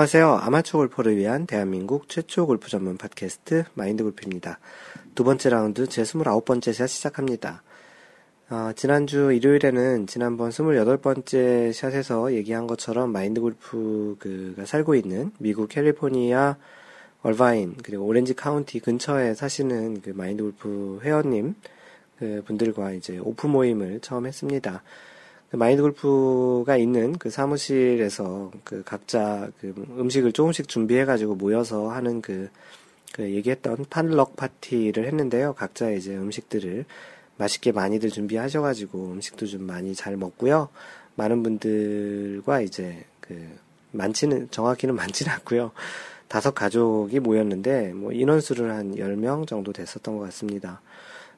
안녕하세요. 아마추어 골퍼를 위한 대한민국 최초 골프 전문 팟캐스트 마인드 골프입니다. 두 번째 라운드 제 29번째 샷 시작합니다. 어, 지난주 일요일에는 지난번 28번째 샷에서 얘기한 것처럼 마인드 골프가 살고 있는 미국 캘리포니아 얼바인 그리고 오렌지 카운티 근처에 사시는 그 마인드 골프 회원님 그 분들과 이제 오프 모임을 처음 했습니다. 그 마인드 골프가 있는 그 사무실에서 그 각자 그 음식을 조금씩 준비해가지고 모여서 하는 그, 그 얘기했던 판럭 파티를 했는데요. 각자 이제 음식들을 맛있게 많이들 준비하셔가지고 음식도 좀 많이 잘 먹고요. 많은 분들과 이제 그 많지는 정확히는 많지는 않고요. 다섯 가족이 모였는데 뭐 인원수를 한 10명 정도 됐었던 것 같습니다.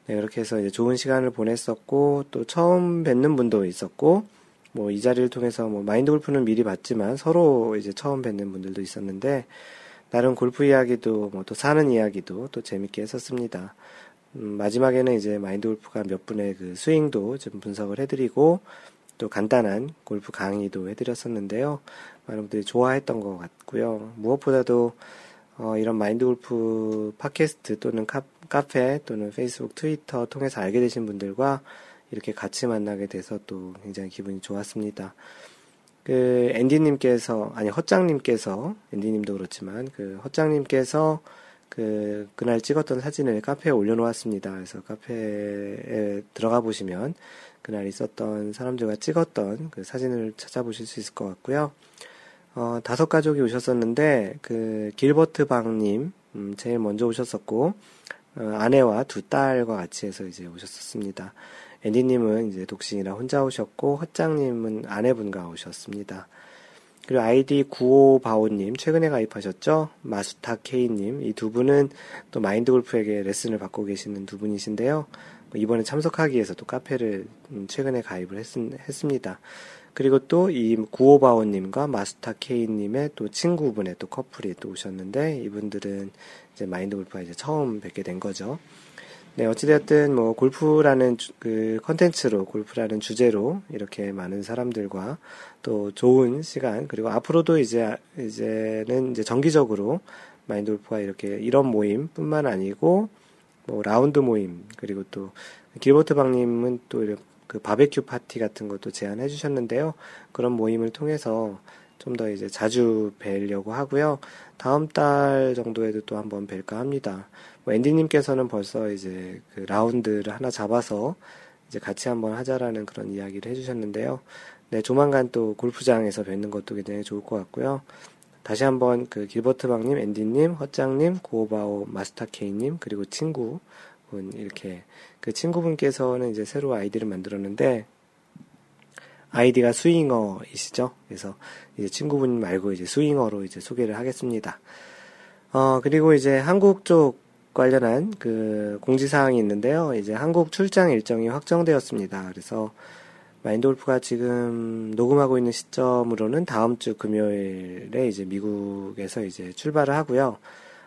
네, 그렇게 해서 이제 좋은 시간을 보냈었고, 또 처음 뵙는 분도 있었고, 뭐 이 자리를 통해서 뭐 마인드 골프는 미리 봤지만 서로 이제 처음 뵙는 분들도 있었는데, 나름 골프 이야기도 뭐 또 사는 이야기도 또 재밌게 했었습니다. 음, 마지막에는 이제 마인드 골프가 몇 분의 그 스윙도 좀 분석을 해드리고, 또 간단한 골프 강의도 해드렸었는데요. 많은 분들이 좋아했던 것 같고요. 무엇보다도 어, 이런 마인드 골프 팟캐스트 또는 카, 카페 또는 페이스북, 트위터 통해서 알게 되신 분들과 이렇게 같이 만나게 돼서 또 굉장히 기분이 좋았습니다. 그 앤디님께서 아니 헛장님께서 앤디님도 그렇지만 그 헛장님께서 그 그날 찍었던 사진을 카페에 올려놓았습니다. 그래서 카페에 들어가 보시면 그날 있었던 사람들과 찍었던 그 사진을 찾아보실 수 있을 것 같고요. 어, 다섯 가족이 오셨었는데, 그, 길버트 방님, 음, 제일 먼저 오셨었고, 어, 아내와 두 딸과 같이 해서 이제 오셨었습니다. 앤디님은 이제 독신이라 혼자 오셨고, 헛장님은 아내분과 오셨습니다. 그리고 아이디 95바오님, 최근에 가입하셨죠? 마수타 K님, 이 두 분은 또 마인드 골프에게 레슨을 받고 계시는 두 분이신데요. 뭐 이번에 참석하기 위해서 또 카페를 음, 최근에 가입을 했, 했습니다. 그리고 또 이 구오바오님과 마스타 케이님의 또 친구분의 또 커플이 또 오셨는데 이분들은 이제 마인드 골프가 이제 처음 뵙게 된 거죠. 네, 어찌되었든 뭐 골프라는 주, 그 컨텐츠로 골프라는 주제로 이렇게 많은 사람들과 또 좋은 시간 그리고 앞으로도 이제 이제는 이제 정기적으로 마인드 골프가 이렇게 이런 모임뿐만 아니고 뭐 라운드 모임 그리고 또 길버트 방님은 또 그 바베큐 파티 같은 것도 제안해 주셨는데요. 그런 모임을 통해서 좀 더 이제 자주 뵈려고 하고요. 다음 달 정도에도 또 한번 뵐까 합니다. 뭐 앤디님께서는 벌써 이제 그 라운드를 하나 잡아서 이제 같이 한번 하자라는 그런 이야기를 해주셨는데요. 네, 조만간 또 골프장에서 뵙는 것도 굉장히 좋을 것 같고요. 다시 한번 그 길버트 방님, 앤디님, 헛장님, 고바오 마스터케이님, 그리고 친구, 분 이렇게 그 친구분께서는 이제 새로 아이디를 만들었는데 아이디가 스윙어이시죠. 그래서 이제 친구분 말고 이제 스윙어로 이제 소개를 하겠습니다. 어 그리고 이제 한국 쪽 관련한 그 공지사항이 있는데요. 이제 한국 출장 일정이 확정되었습니다. 그래서 마인드골프가 지금 녹음하고 있는 시점으로는 다음 주 금요일에 이제 미국에서 이제 출발을 하고요.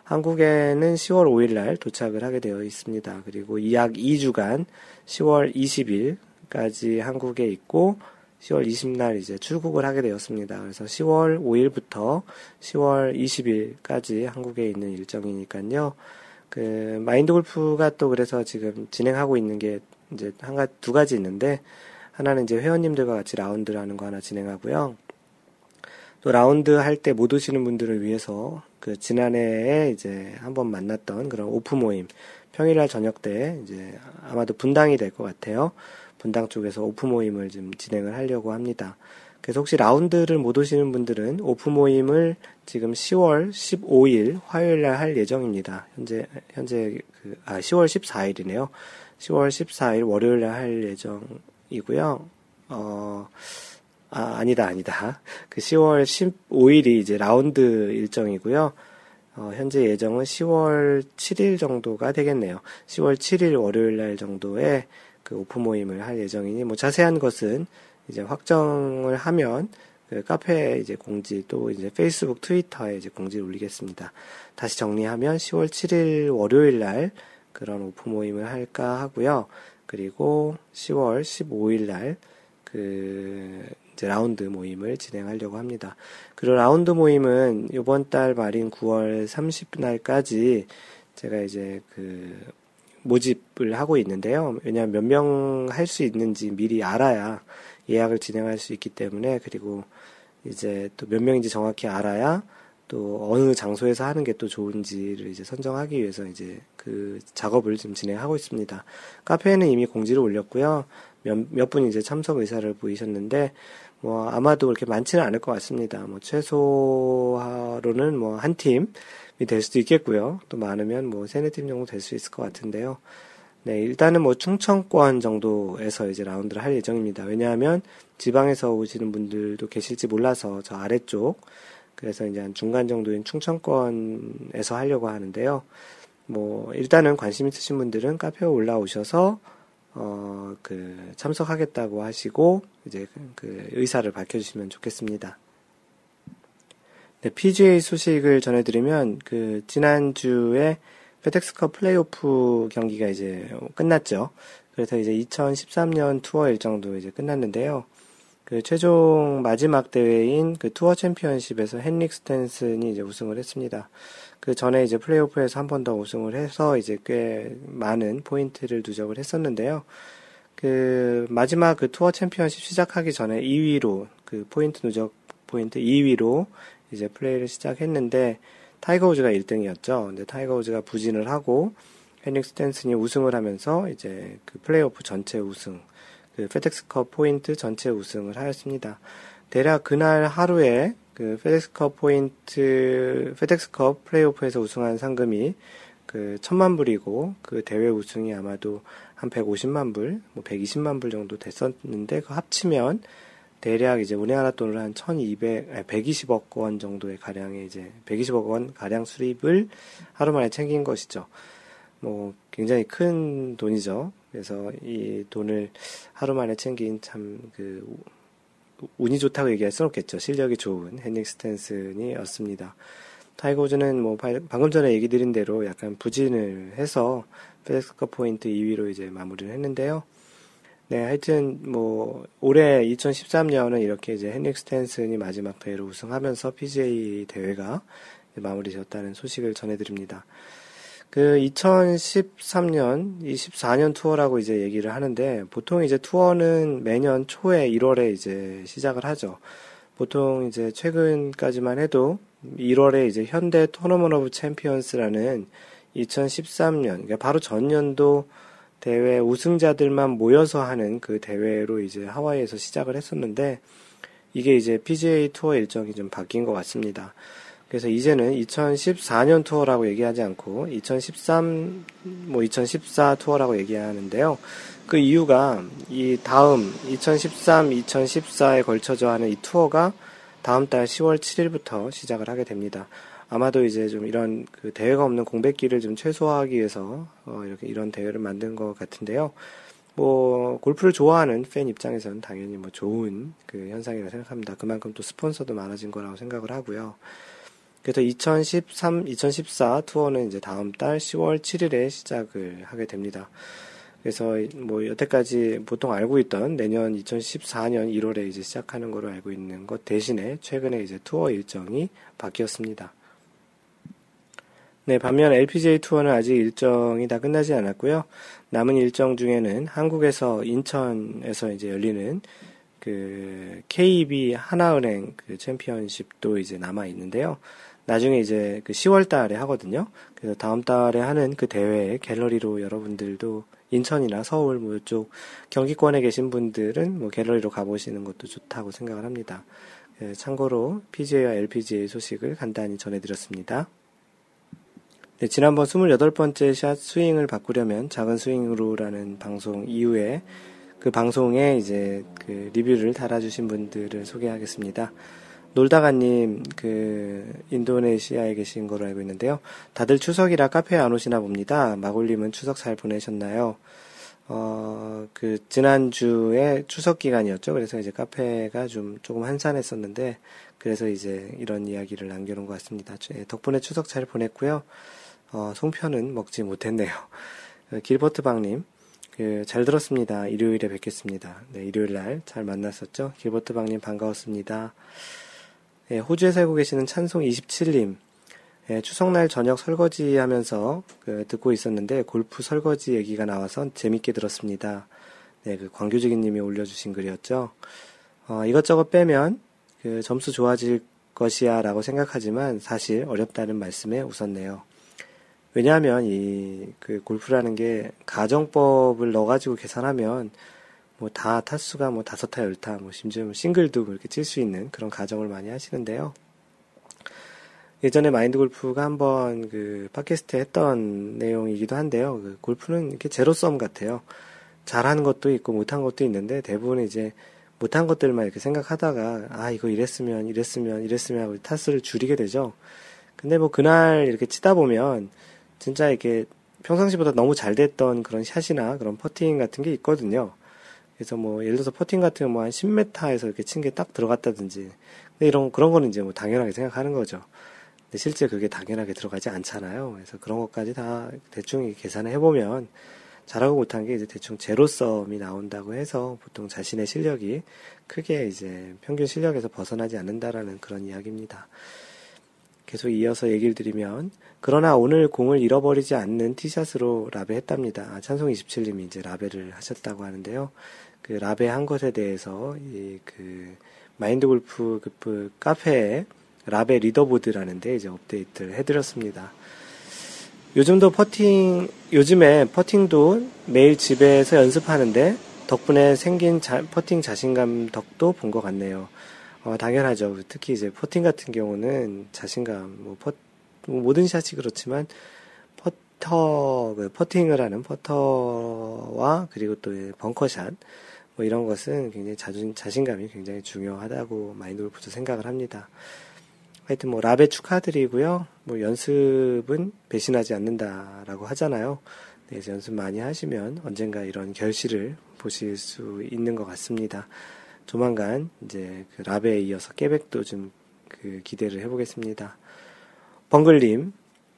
한국에는 10월 5일 날 도착을 하게 되어 있습니다. 그리고 약 2주간 10월 20일까지 한국에 있고 10월 20일 이제 출국을 하게 되었습니다. 그래서 10월 5일부터 10월 20일까지 한국에 있는 일정이니까요. 그 마인드 골프가 또 그래서 지금 진행하고 있는 게 이제 한 가지 두 가지 있는데 하나는 이제 회원님들과 같이 라운드를 하는 거 하나 진행하고요. 또 라운드 할 때 못 오시는 분들을 위해서 그 지난해에 이제 한번 만났던 그런 오프 모임 평일날 저녁 때 이제 아마도 분당이 될 것 같아요. 분당 쪽에서 오프 모임을 좀 진행을 하려고 합니다. 그래서 혹시 라운드를 못 오시는 분들은 오프 모임을 지금 10월 15일 화요일 날 할 예정입니다. 현재 현재 그 아 10월 14일이네요. 10월 14일 월요일 날 할 예정이고요. 어 아, 아니다, 아니다. 그 10월 15일이 이제 라운드 일정이고요. 어, 현재 예정은 10월 7일 정도가 되겠네요. 10월 7일 월요일 날 정도에 그 오프 모임을 할 예정이니, 뭐 자세한 것은 이제 확정을 하면 그 카페에 이제 공지 또 이제 페이스북, 트위터에 이제 공지를 올리겠습니다. 다시 정리하면 10월 7일 월요일 날 그런 오프 모임을 할까 하고요. 그리고 10월 15일 날 그 이제 라운드 모임을 진행하려고 합니다. 그리고 라운드 모임은 이번 달 말인 9월 30날까지 제가 이제 그 모집을 하고 있는데요. 왜냐하면 몇 명 할 수 있는지 미리 알아야 예약을 진행할 수 있기 때문에 그리고 이제 또 몇 명인지 정확히 알아야 또 어느 장소에서 하는 게 또 좋은지를 이제 선정하기 위해서 이제 그 작업을 지금 진행하고 있습니다. 카페에는 이미 공지를 올렸고요. 몇, 몇 분이 이제 참석 의사를 보이셨는데, 뭐, 아마도 그렇게 많지는 않을 것 같습니다. 뭐, 최소로는 뭐, 한 팀이 될 수도 있겠고요. 또 많으면 뭐, 세네 팀 정도 될 수 있을 것 같은데요. 네, 일단은 뭐, 충청권 정도에서 이제 라운드를 할 예정입니다. 왜냐하면, 지방에서 오시는 분들도 계실지 몰라서 저 아래쪽, 그래서 이제 한 중간 정도인 충청권에서 하려고 하는데요. 뭐, 일단은 관심 있으신 분들은 카페에 올라오셔서, 어, 그, 참석하겠다고 하시고, 이제 그 의사를 밝혀주시면 좋겠습니다. 네, PGA 소식을 전해드리면, 그, 지난주에 페덱스컵 플레이오프 경기가 이제 끝났죠. 그래서 이제 2013년 투어 일정도 이제 끝났는데요. 그 최종 마지막 대회인 그 투어 챔피언십에서 헨릭 스탠슨이 이제 우승을 했습니다. 그 전에 이제 플레이오프에서 한 번 더 우승을 해서 이제 꽤 많은 포인트를 누적을 했었는데요. 그 마지막 그 투어 챔피언십 시작하기 전에 2위로 그 포인트 누적 포인트 2위로 이제 플레이를 시작했는데 타이거 우즈가 1등이었죠. 근데 타이거 우즈가 부진을 하고 헨릭 스탠슨이 우승을 하면서 이제 그 플레이오프 전체 우승 그 페덱스컵 포인트 전체 우승을 하였습니다. 대략 그날 하루에 그 페덱스컵 포인트, 페덱스컵 플레이오프에서 우승한 상금이 그 천만 불이고 그 대회 우승이 아마도 한 150만 불, 뭐 120만 불 정도 됐었는데 그 합치면 대략 이제 우리나라 돈으로 한 1200, 아니 120억 원 정도의 가량의 이제 120억 원 가량 수입을 하루 만에 챙긴 것이죠. 뭐 굉장히 큰 돈이죠. 그래서 이 돈을 하루 만에 챙긴 참 그 운이 좋다고 얘기할 수는 없겠죠. 실력이 좋은 헨릭 스탠슨이었습니다. 타이거 우즈는 뭐 방금 전에 얘기 드린 대로 약간 부진을 해서 페덱스컵 포인트 2위로 이제 마무리를 했는데요. 네, 하여튼 뭐 올해 2013년은 이렇게 이제 헨릭 스탠슨이 마지막 대회로 우승하면서 PGA 대회가 마무리되었다는 소식을 전해드립니다. 그 2013년, 24년 투어라고 이제 얘기를 하는데 보통 이제 투어는 매년 초에 1월에 이제 시작을 하죠. 보통 이제 최근까지만 해도 1월에 이제 현대 Tournament of Champions라는 2013년, 그러니까 바로 전년도 대회 우승자들만 모여서 하는 그 대회로 이제 하와이에서 시작을 했었는데 이게 이제 PGA 투어 일정이 좀 바뀐 것 같습니다. 그래서 이제는 2014년 투어라고 얘기하지 않고 2013, 뭐 2014 투어라고 얘기하는데요. 그 이유가 이 다음 2013, 2014에 걸쳐져 하는 이 투어가 다음 달 10월 7일부터 시작을 하게 됩니다. 아마도 이제 좀 이런 그 대회가 없는 공백기를 좀 최소화하기 위해서 어 이렇게 이런 대회를 만든 것 같은데요. 뭐 골프를 좋아하는 팬 입장에서는 당연히 뭐 좋은 그 현상이라고 생각합니다. 그만큼 또 스폰서도 많아진 거라고 생각을 하고요. 그래서 2013, 2014 투어는 이제 다음 달 10월 7일에 시작을 하게 됩니다. 그래서 뭐 여태까지 보통 알고 있던 내년 2014년 1월에 이제 시작하는 거로 알고 있는 것 대신에 최근에 이제 투어 일정이 바뀌었습니다. 네, 반면 LPGA 투어는 아직 일정이 다 끝나지 않았고요. 남은 일정 중에는 한국에서 인천에서 이제 열리는 그 KB 하나은행 그 챔피언십도 이제 남아 있는데요. 나중에 이제 그 10월 달에 하거든요. 그래서 다음 달에 하는 그 대회에 갤러리로 여러분들도 인천이나 서울 뭐 이쪽 경기권에 계신 분들은 뭐 갤러리로 가보시는 것도 좋다고 생각을 합니다. 예, 참고로 PGA와 LPGA 소식을 간단히 전해드렸습니다. 네, 지난번 28번째 샷 스윙을 바꾸려면 작은 스윙으로라는 방송 이후에 그 방송에 이제 그 리뷰를 달아주신 분들을 소개하겠습니다. 놀다가님 그 인도네시아에 계신 걸로 알고 있는데요. 다들 추석이라 카페에 안 오시나 봅니다. 마골님은 추석 잘 보내셨나요? 어, 그, 지난주에 추석 기간이었죠. 그래서 이제 카페가 좀, 조금 한산했었는데, 그래서 이제 이런 이야기를 남겨놓은 것 같습니다. 예, 덕분에 추석 잘 보냈고요. 어, 송편은 먹지 못했네요. 길버트 방님, 그, 잘 들었습니다. 일요일에 뵙겠습니다. 네, 일요일 날 잘 만났었죠? 길버트 방님 반가웠습니다. 네, 호주에 살고 계시는 찬송 27님. 네, 추석날 저녁 설거지 하면서 그, 듣고 있었는데 골프 설거지 얘기가 나와서 재밌게 들었습니다. 네, 그 광교지기 님이 올려주신 글이었죠. 어, 이것저것 빼면 그 점수 좋아질 것이야 라고 생각하지만 사실 어렵다는 말씀에 웃었네요. 왜냐하면 이 그 골프라는 게 가정법을 넣어가지고 계산하면 뭐 다 타수가 뭐 다섯 타, 열 타, 뭐 심지어 뭐 싱글도 그렇게 칠 수 있는 그런 가정을 많이 하시는데요. 예전에 마인드 골프가 한번 그 팟캐스트에 했던 내용이기도 한데요. 그 골프는 이렇게 제로섬 같아요. 잘하는 것도 있고 못한 것도 있는데 대부분 이제 못한 것들만 이렇게 생각하다가 아 이거 이랬으면 이랬으면 이랬으면 하고 타수를 줄이게 되죠. 근데 뭐 그날 이렇게 치다 보면 진짜 이렇게 평상시보다 너무 잘 됐던 그런 샷이나 그런 퍼팅 같은 게 있거든요. 그래서 뭐 예를 들어서 퍼팅 같은 거뭐한 10m에서 이렇게 친 게 딱 들어갔다든지 근데 이런 그런 거는 이제 뭐 당연하게 생각하는 거죠. 근데 실제 그게 당연하게 들어가지 않잖아요. 그래서 그런 것까지 다 대충 계산을 해보면 잘하고 못한 게 이제 대충 제로섬이 나온다고 해서 보통 자신의 실력이 크게 이제 평균 실력에서 벗어나지 않는다라는 그런 이야기입니다. 계속 이어서 얘기를 드리면 그러나 오늘 공을 잃어버리지 않는 티샷으로 라베 했답니다. 아, 찬송 27님이 이제 라베를 하셨다고 하는데요. 그 라베 한 것에 대해서 이 그 마인드 골프 그, 그 카페에 라베 리더보드라는데 이제 업데이트를 해드렸습니다. 요즘도 퍼팅, 요즘에 퍼팅도 매일 집에서 연습하는데 덕분에 생긴 자, 퍼팅 자신감 덕도 본 것 같네요. 어, 당연하죠. 특히 이제 퍼팅 같은 경우는 자신감, 뭐, 퍼, 뭐 모든 샷이 그렇지만 퍼터, 그 퍼팅을 하는 퍼터와 그리고 또 벙커샷, 뭐 이런 것은 굉장히 자존, 자신감이 굉장히 중요하다고 마인드 골프도 생각을 합니다. 하여튼 뭐 라베 축하드리고요. 뭐 연습은 배신하지 않는다라고 하잖아요. 네, 그래서 연습 많이 하시면 언젠가 이런 결실을 보실 수 있는 것 같습니다. 조만간 이제 그 라베에 이어서 깨백도 좀 그 기대를 해보겠습니다. 벙글님,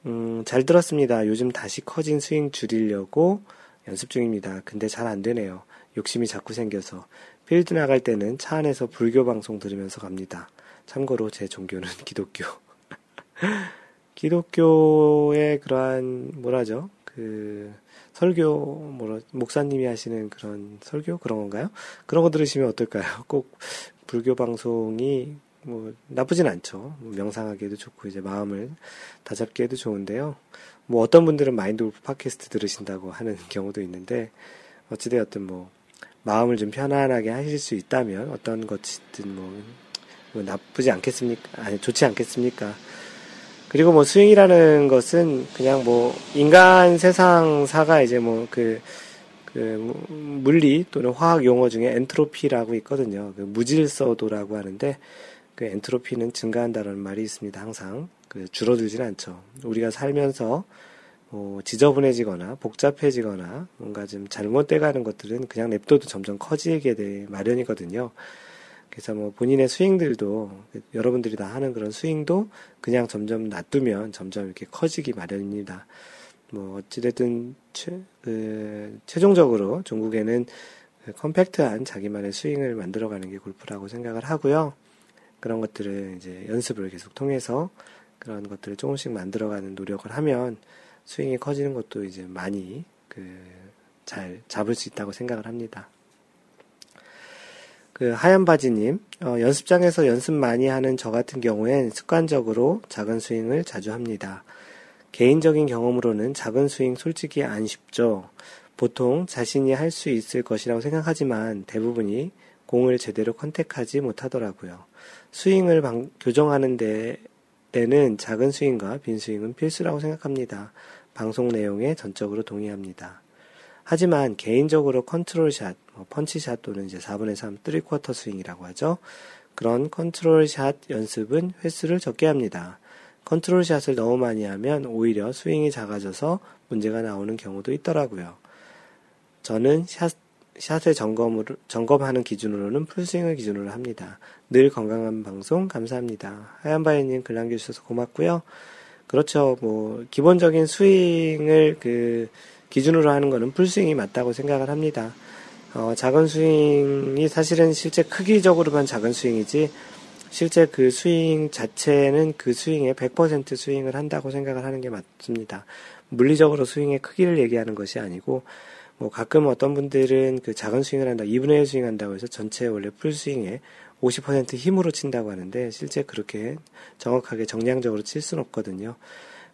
음, 잘 들었습니다. 요즘 다시 커진 스윙 줄이려고 연습 중입니다. 근데 잘 안 되네요. 욕심이 자꾸 생겨서 필드 나갈 때는 차 안에서 불교 방송 들으면서 갑니다. 참고로 제 종교는 기독교. 기독교의 그러한 뭐라죠? 그 설교 뭐라 목사님이 하시는 그런 설교 그런 건가요? 그런 거 들으시면 어떨까요? 꼭 불교 방송이 뭐 나쁘진 않죠. 뭐 명상하기에도 좋고 이제 마음을 다잡기에도 좋은데요. 뭐 어떤 분들은 마인드 골프 팟캐스트 들으신다고 하는 경우도 있는데 어찌되었든 뭐 마음을 좀 편안하게 하실 수 있다면 어떤 것이든 뭐 뭐 나쁘지 않겠습니까? 아니, 좋지 않겠습니까? 그리고 뭐 스윙이라는 것은 그냥 뭐 인간 세상사가 이제 뭐 그, 그 물리 또는 화학 용어 중에 엔트로피라고 있거든요. 그 무질서도라고 하는데 그 엔트로피는 증가한다는 말이 있습니다. 항상 그 줄어들지는 않죠. 우리가 살면서 뭐 지저분해지거나 복잡해지거나 뭔가 좀 잘못돼가는 것들은 그냥 냅둬도 점점 커지게 돼 마련이거든요. 그래서 뭐 본인의 스윙들도 여러분들이 다 하는 그런 스윙도 그냥 점점 놔두면 점점 이렇게 커지기 마련입니다. 뭐 어찌됐든 최, 그, 최종적으로 종국에는 그 컴팩트한 자기만의 스윙을 만들어가는 게 골프라고 생각을 하고요. 그런 것들을 이제 연습을 계속 통해서 그런 것들을 조금씩 만들어가는 노력을 하면 스윙이 커지는 것도 이제 많이 그 잘 잡을 수 있다고 생각을 합니다. 그 하얀 바지님, 어, 연습장에서 연습 많이 하는 저 같은 경우엔 습관적으로 작은 스윙을 자주 합니다. 개인적인 경험으로는 작은 스윙 솔직히 안 쉽죠. 보통 자신이 할 수 있을 것이라고 생각하지만 대부분이 공을 제대로 contact하지 못하더라고요. 스윙을 방, 교정하는 데, 때는 작은 스윙과 빈 스윙은 필수라고 생각합니다. 방송 내용에 전적으로 동의합니다. 하지만 개인적으로 컨트롤샷, 뭐 펀치샷 또는 이제 4분의 3, 3쿼터 스윙이라고 하죠. 그런 컨트롤샷 연습은 횟수를 적게 합니다. 컨트롤샷을 너무 많이 하면 오히려 스윙이 작아져서 문제가 나오는 경우도 있더라고요. 저는 샷, 샷의 점검을, 점검하는 기준으로는 풀스윙을 기준으로 합니다. 늘 건강한 방송 감사합니다. 하얀바이님 글 남겨주셔서 고맙고요. 그렇죠. 뭐, 기본적인 스윙을 그, 기준으로 하는 거는 풀스윙이 맞다고 생각을 합니다. 어, 작은 스윙이 사실은 실제 크기적으로만 작은 스윙이지 실제 그 스윙 자체는 그 스윙의 100% 스윙을 한다고 생각을 하는 게 맞습니다. 물리적으로 스윙의 크기를 얘기하는 것이 아니고 뭐 가끔 어떤 분들은 그 작은 스윙을 한다, 2분의 1 스윙 한다고 해서 전체 원래 풀 스윙 에50% 힘으로 친다고 하는데 실제 그렇게 정확하게 정량적으로 칠 수는 없거든요.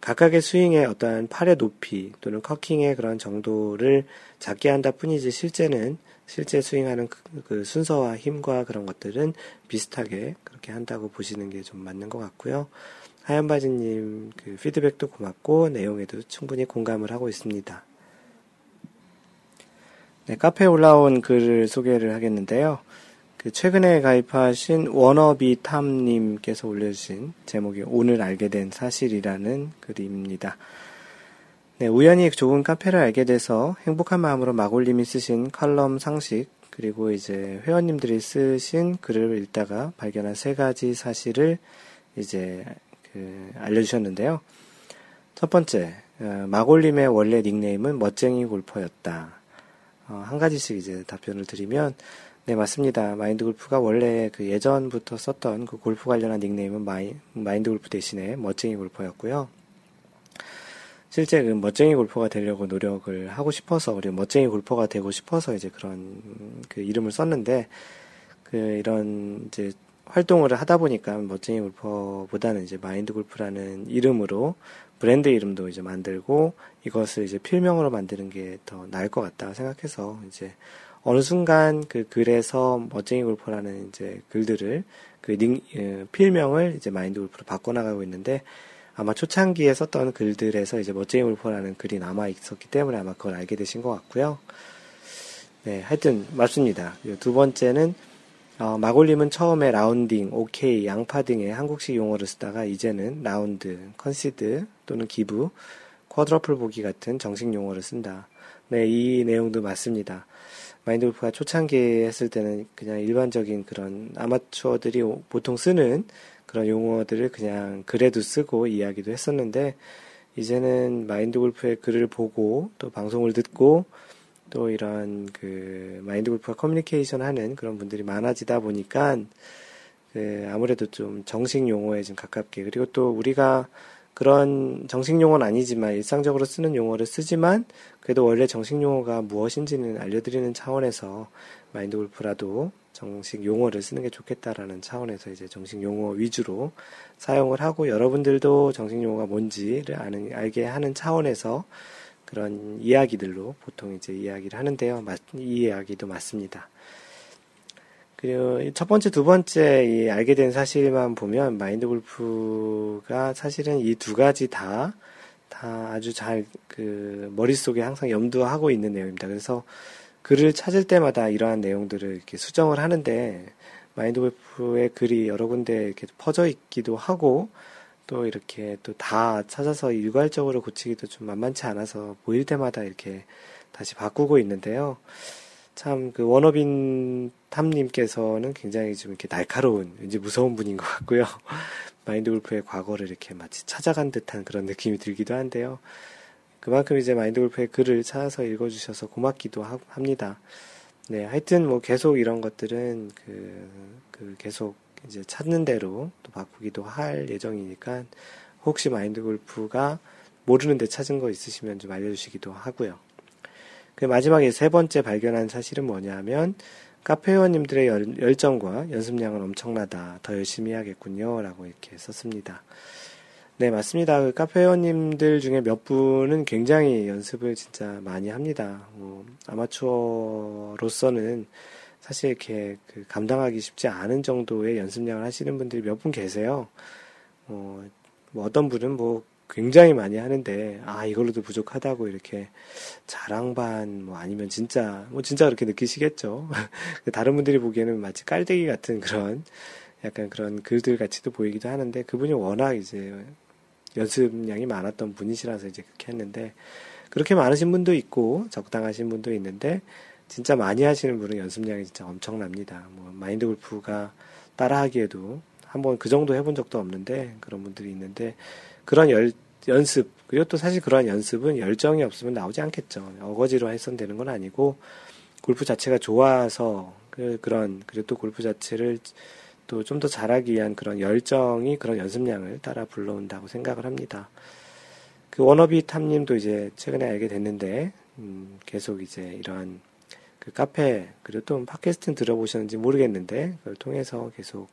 각각의 스윙의 어떠한 팔의 높이 또는 cocking의 그런 정도를 작게 한다 뿐이지 실제는 실제 스윙하는 그, 그 순서와 힘과 그런 것들은 비슷하게 그렇게 한다고 보시는 게 좀 맞는 것 같고요. 하얀 바지님 그 피드백도 고맙고 내용에도 충분히 공감을 하고 있습니다. 네, 카페에 올라온 글을 소개를 하겠는데요. 그 최근에 가입하신 워너비 탐님께서 올려주신 제목이 오늘 알게 된 사실이라는 글입니다. 네, 우연히 좋은 카페를 알게 돼서 행복한 마음으로 마골님이 쓰신 칼럼 상식, 그리고 이제 회원님들이 쓰신 글을 읽다가 발견한 세 가지 사실을 이제 그 알려주셨는데요. 첫 번째, 어, 마골님의 원래 닉네임은 멋쟁이 골퍼였다. 어, 한 가지씩 이제 답변을 드리면, 네, 맞습니다. 마인드 골프가 원래 그 예전부터 썼던 그 골프 관련한 닉네임은 마이, 마인드 골프 대신에 멋쟁이 골퍼였고요. 실제 그 멋쟁이 골퍼가 되려고 노력을 하고 싶어서, 그리고 멋쟁이 골퍼가 되고 싶어서 이제 그런 그 이름을 썼는데, 그 이런 이제 활동을 하다 보니까 멋쟁이 골퍼보다는 이제 마인드 골프라는 이름으로 브랜드 이름도 이제 만들고 이것을 이제 필명으로 만드는 게 더 나을 것 같다 생각해서 이제 어느 순간 그 글에서 멋쟁이 골프라는 이제 글들을 그 닉, 예, 필명을 이제 마인드 골프로 바꿔나가고 있는데 아마 초창기에 썼던 글들에서 이제 멋쟁이 골프라는 글이 남아 있었기 때문에 아마 그걸 알게 되신 것 같고요. 네, 하여튼 맞습니다. 두 번째는 어, 마골님은 처음에 라운딩, 오케이, 양파 등의 한국식 용어를 쓰다가 이제는 라운드, concede 또는 give, quadruple 보기 같은 정식 용어를 쓴다. 네, 이 내용도 맞습니다. 마인드 골프가 초창기에 했을 때는 그냥 일반적인 그런 아마추어들이 보통 쓰는 그런 용어들을 그냥 글에도 쓰고 이야기도 했었는데 이제는 마인드 골프의 글을 보고 또 방송을 듣고 또 이런 그 마인드 골프와 커뮤니케이션 하는 그런 분들이 많아지다 보니까 그 아무래도 좀 정식 용어에 좀 가깝게 그리고 또 우리가 그런 정식 용어는 아니지만 일상적으로 쓰는 용어를 쓰지만 그래도 원래 정식 용어가 무엇인지는 알려드리는 차원에서 마인드 골프라도 정식 용어를 쓰는 게 좋겠다라는 차원에서 이제 정식 용어 위주로 사용을 하고 여러분들도 정식 용어가 뭔지를 아는, 알게 하는 차원에서 그런 이야기들로 보통 이제 이야기를 하는데요. 이 이야기도 맞습니다. 그리고 첫 번째, 두 번째 이 알게 된 사실만 보면 마인드 골프가 사실은 이 두 가지 다, 다 아주 잘 그 머릿속에 항상 염두하고 있는 내용입니다. 그래서 글을 찾을 때마다 이러한 내용들을 이렇게 수정을 하는데 마인드 골프의 글이 여러 군데 이렇게 퍼져 있기도 하고 또 이렇게 또 다 찾아서 일괄적으로 고치기도 좀 만만치 않아서 보일 때마다 이렇게 다시 바꾸고 있는데요. 참 그 원어빈 탐님께서는 굉장히 좀 이렇게 날카로운 왠지 무서운 분인 것 같고요. 마인드 골프의 과거를 이렇게 마치 찾아간 듯한 그런 느낌이 들기도 한데요. 그만큼 이제 마인드 골프의 글을 찾아서 읽어주셔서 고맙기도 하, 합니다. 네, 하여튼 뭐 계속 이런 것들은 그, 그 계속 이제 찾는 대로 또 바꾸기도 할 예정이니까 혹시 마인드 골프가 모르는데 찾은 거 있으시면 좀 알려주시기도 하고요. 그 마지막에 세 번째 발견한 사실은 뭐냐면 카페 회원님들의 열, 정과 연습량은 엄청나다. 더 열심히 해야겠군요. 라고 이렇게 썼습니다. 네, 맞습니다. 그 카페 회원님들 중에 몇 분은 굉장히 연습을 진짜 많이 합니다. 뭐, 아마추어로서는 사실 이렇게 그 감당하기 쉽지 않은 정도의 연습량을 하시는 분들이 몇 분 계세요. 어, 뭐 어떤 분은 뭐 굉장히 많이 하는데 아 이걸로도 부족하다고 이렇게 자랑반 뭐 아니면 진짜 뭐 진짜 그렇게 느끼시겠죠. 다른 분들이 보기에는 마치 깔때기 같은 그런 약간 그런 글들 같이도 보이기도 하는데 그분이 워낙 이제 연습량이 많았던 분이시라서 이제 그렇게 했는데 그렇게 많으신 분도 있고 적당하신 분도 있는데 진짜 많이 하시는 분은 연습량이 진짜 엄청납니다. 뭐 마인드 골프가 따라하기에도 한번 그 정도 해본 적도 없는데 그런 분들이 있는데 그런 열, 연습, 그리고 또 사실 그러한 연습은 열정이 없으면 나오지 않겠죠. 어거지로 해선 되는 건 아니고, 골프 자체가 좋아서, 그, 그런, 그리고 또 골프 자체를 또 좀 더 잘하기 위한 그런 열정이 그런 연습량을 따라 불러온다고 생각을 합니다. 그 워너비 탐님도 이제 최근에 알게 됐는데, 음, 계속 이제 이러한 그 카페, 그리고 또 팟캐스트는 들어보셨는지 모르겠는데, 그걸 통해서 계속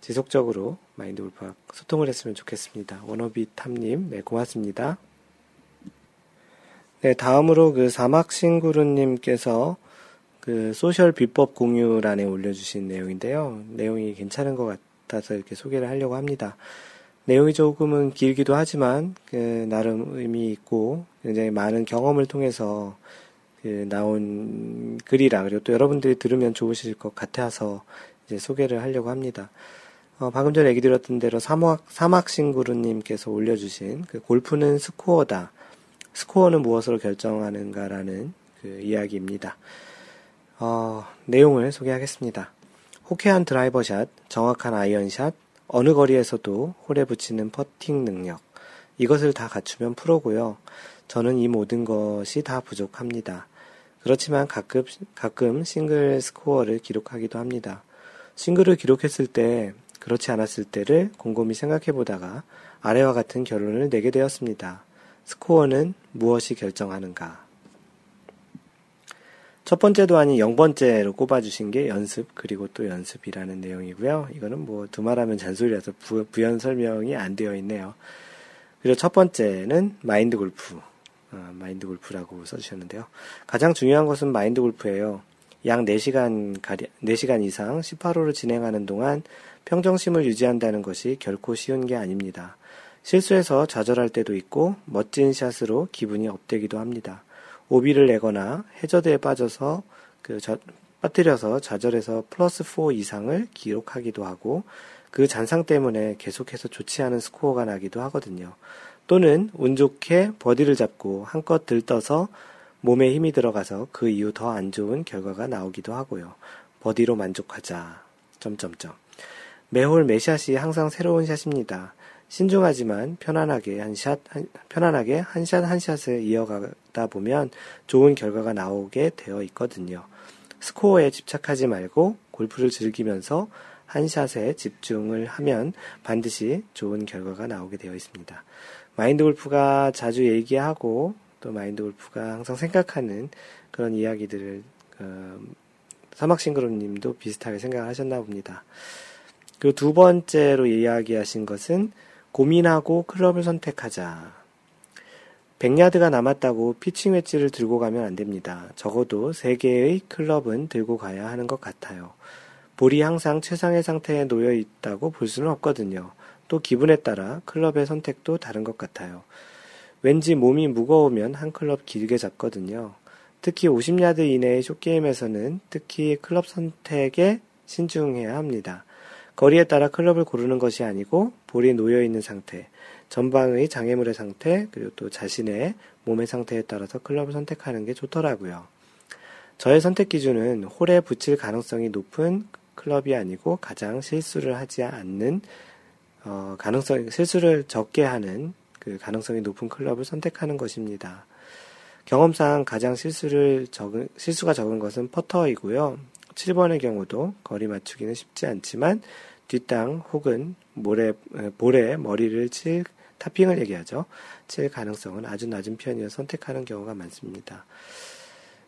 지속적으로 마인드 골프와 소통을 했으면 좋겠습니다. 워너비 탐님, 네, 고맙습니다. 네, 다음으로 그 사막싱구루님께서 그 소셜 비법 공유란에 올려주신 내용인데요. 내용이 괜찮은 것 같아서 이렇게 소개를 하려고 합니다. 내용이 조금은 길기도 하지만 그 나름 의미 있고 굉장히 많은 경험을 통해서 그 나온 글이라 그리고 또 여러분들이 들으면 좋으실 것 같아서 이제 소개를 하려고 합니다. 어, 방금 전에 얘기 드렸던 대로 사막, 사막싱구루님께서 올려주신 그 골프는 스코어다. 스코어는 무엇으로 결정하는가라는 그 이야기입니다. 어, 내용을 소개하겠습니다. 호쾌한 드라이버샷, 정확한 아이언샷, 어느 거리에서도 홀에 붙이는 퍼팅 능력. 이것을 다 갖추면 프로고요. 저는 이 모든 것이 다 부족합니다. 그렇지만 가끔, 가끔 싱글 스코어를 기록하기도 합니다. 싱글을 기록했을 때 그렇지 않았을 때를 곰곰이 생각해 보다가 아래와 같은 결론을 내게 되었습니다. 스코어는 무엇이 결정하는가? 첫 번째도 아닌 0번째로 꼽아주신 게 연습, 그리고 또 연습이라는 내용이고요. 이거는 뭐 두말하면 잔소리라서 부, 부연 설명이 안 되어 있네요. 그리고 첫 번째는 마인드 골프. 어, 마인드 골프라고 써주셨는데요. 가장 중요한 것은 마인드 골프예요. 약 4시간, 가량, 4시간 이상 18호를 진행하는 동안 평정심을 유지한다는 것이 결코 쉬운 게 아닙니다. 실수해서 좌절할 때도 있고 멋진 샷으로 기분이 업되기도 합니다. 오비를 내거나 해저드에 빠져서 그 저, 빠뜨려서 좌절해서 플러스 4 이상을 기록하기도 하고 그 잔상 때문에 계속해서 좋지 않은 스코어가 나기도 하거든요. 또는 운 좋게 버디를 잡고 한껏 들떠서 몸에 힘이 들어가서 그 이후 더 안 좋은 결과가 나오기도 하고요. 버디로 만족하자. 점점점. 매홀 매샷이 항상 새로운 샷입니다. 신중하지만 편안하게 한 샷, 한, 편안하게 한 샷 한 샷을 이어가다 보면 좋은 결과가 나오게 되어 있거든요. 스코어에 집착하지 말고 골프를 즐기면서 한 샷에 집중을 하면 반드시 좋은 결과가 나오게 되어 있습니다. 마인드 골프가 자주 얘기하고 또 마인드 골프가 항상 생각하는 그런 이야기들을 어, 사막싱그룹님도 비슷하게 생각하셨나 봅니다. 그리고 두 번째로 이야기하신 것은 고민하고 클럽을 선택하자. 100야드가 남았다고 피칭 웨지를 들고 가면 안 됩니다. 적어도 3개의 클럽은 들고 가야 하는 것 같아요. 볼이 항상 최상의 상태에 놓여 있다고 볼 수는 없거든요. 또 기분에 따라 클럽의 선택도 다른 것 같아요. 왠지 몸이 무거우면 한 클럽 길게 잡거든요. 특히 50야드 이내의 숏게임에서는 특히 클럽 선택에 신중해야 합니다. 거리에 따라 클럽을 고르는 것이 아니고 볼이 놓여 있는 상태, 전방의 장애물의 상태, 그리고 또 자신의 몸의 상태에 따라서 클럽을 선택하는 게 좋더라고요. 저의 선택 기준은 홀에 붙일 가능성이 높은 클럽이 아니고 가장 실수를 하지 않는 어, 가능성 실수를 적게 하는 그 가능성이 높은 클럽을 선택하는 것입니다. 경험상 가장 실수를 적은 실수가 적은 것은 퍼터이고요. 7번의 경우도 거리 맞추기는 쉽지 않지만 뒷땅 혹은 모래, 볼에 머리를 칠 타핑을 얘기하죠. 칠 가능성은 아주 낮은 편이어 선택하는 경우가 많습니다.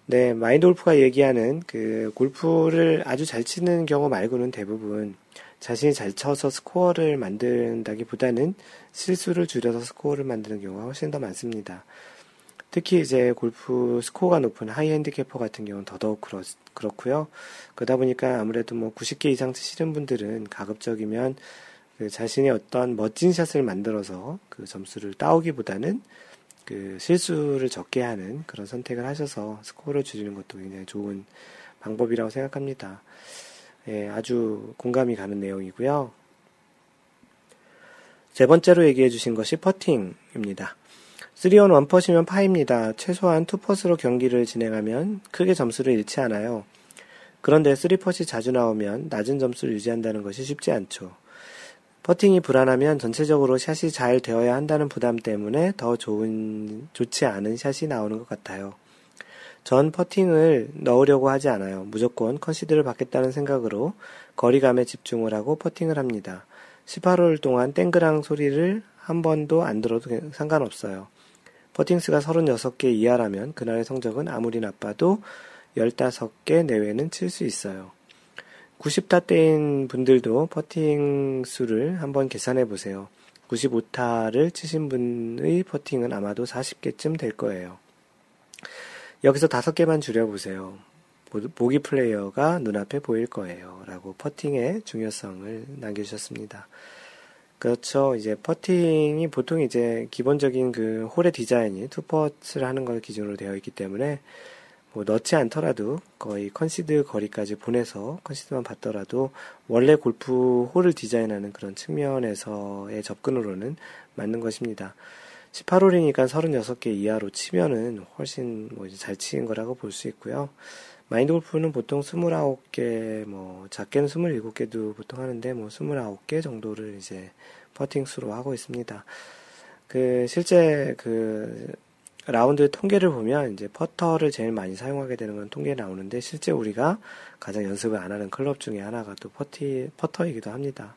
네, 마인드 골프가 얘기하는 그 골프를 아주 잘 치는 경우 말고는 대부분 자신이 잘 쳐서 스코어를 만든다기 보다는 실수를 줄여서 스코어를 만드는 경우가 훨씬 더 많습니다. 특히 이제 골프 스코어가 높은 high handicapper 같은 경우는 더더욱 그렇, 그렇고요. 그러다 보니까 아무래도 뭐 90개 이상 치시는 분들은 가급적이면 그 자신의 어떤 멋진 샷을 만들어서 그 점수를 따오기보다는 그 실수를 적게 하는 그런 선택을 하셔서 스코어를 줄이는 것도 굉장히 좋은 방법이라고 생각합니다. 예, 아주 공감이 가는 내용이고요. 세 번째로 얘기해 주신 것이 퍼팅입니다. 3온 1퍼시면 파입니다. 최소한 2퍼스로 경기를 진행하면 크게 점수를 잃지 않아요. 그런데 3퍼시 자주 나오면 낮은 점수를 유지한다는 것이 쉽지 않죠. 퍼팅이 불안하면 전체적으로 샷이 잘 되어야 한다는 부담 때문에 더 좋은, 좋지 않은 샷이 나오는 것 같아요. 전 퍼팅을 넣으려고 하지 않아요. 무조건 concede를 받겠다는 생각으로 거리감에 집중을 하고 퍼팅을 합니다. 18홀 동안 땡그랑 소리를 한 번도 안 들어도 상관없어요. 퍼팅 수가 36개 이하라면 그날의 성적은 아무리 나빠도 15개 내외는 칠 수 있어요. 90타대인 분들도 퍼팅 수를 한번 계산해 보세요. 95타를 치신 분의 퍼팅은 아마도 40개쯤 될 거예요. 여기서 5개만 줄여보세요. 보기 플레이어가 눈앞에 보일 거예요. 라고 퍼팅의 중요성을 남겨주셨습니다. 그렇죠. 이제 퍼팅이 보통 이제 기본적인 그 홀의 디자인이 two putt를 하는 걸 기준으로 되어 있기 때문에 뭐 넣지 않더라도 거의 concede 거리까지 보내서 concede만 받더라도 원래 골프 홀을 디자인하는 그런 측면에서의 접근으로는 맞는 것입니다. 18홀이니까 36개 이하로 치면은 훨씬 뭐 잘 치는 거라고 볼 수 있고요. 마인드 골프는 보통 29개, 뭐, 작게는 27개도 보통 하는데, 뭐, 29개 정도를 이제 퍼팅 수로 하고 있습니다. 그, 실제 그, 라운드 통계를 보면 이제 퍼터를 제일 많이 사용하게 되는 건 통계에 나오는데 실제 우리가 가장 연습을 안 하는 클럽 중에 하나가 또 퍼티, 퍼터이기도 합니다.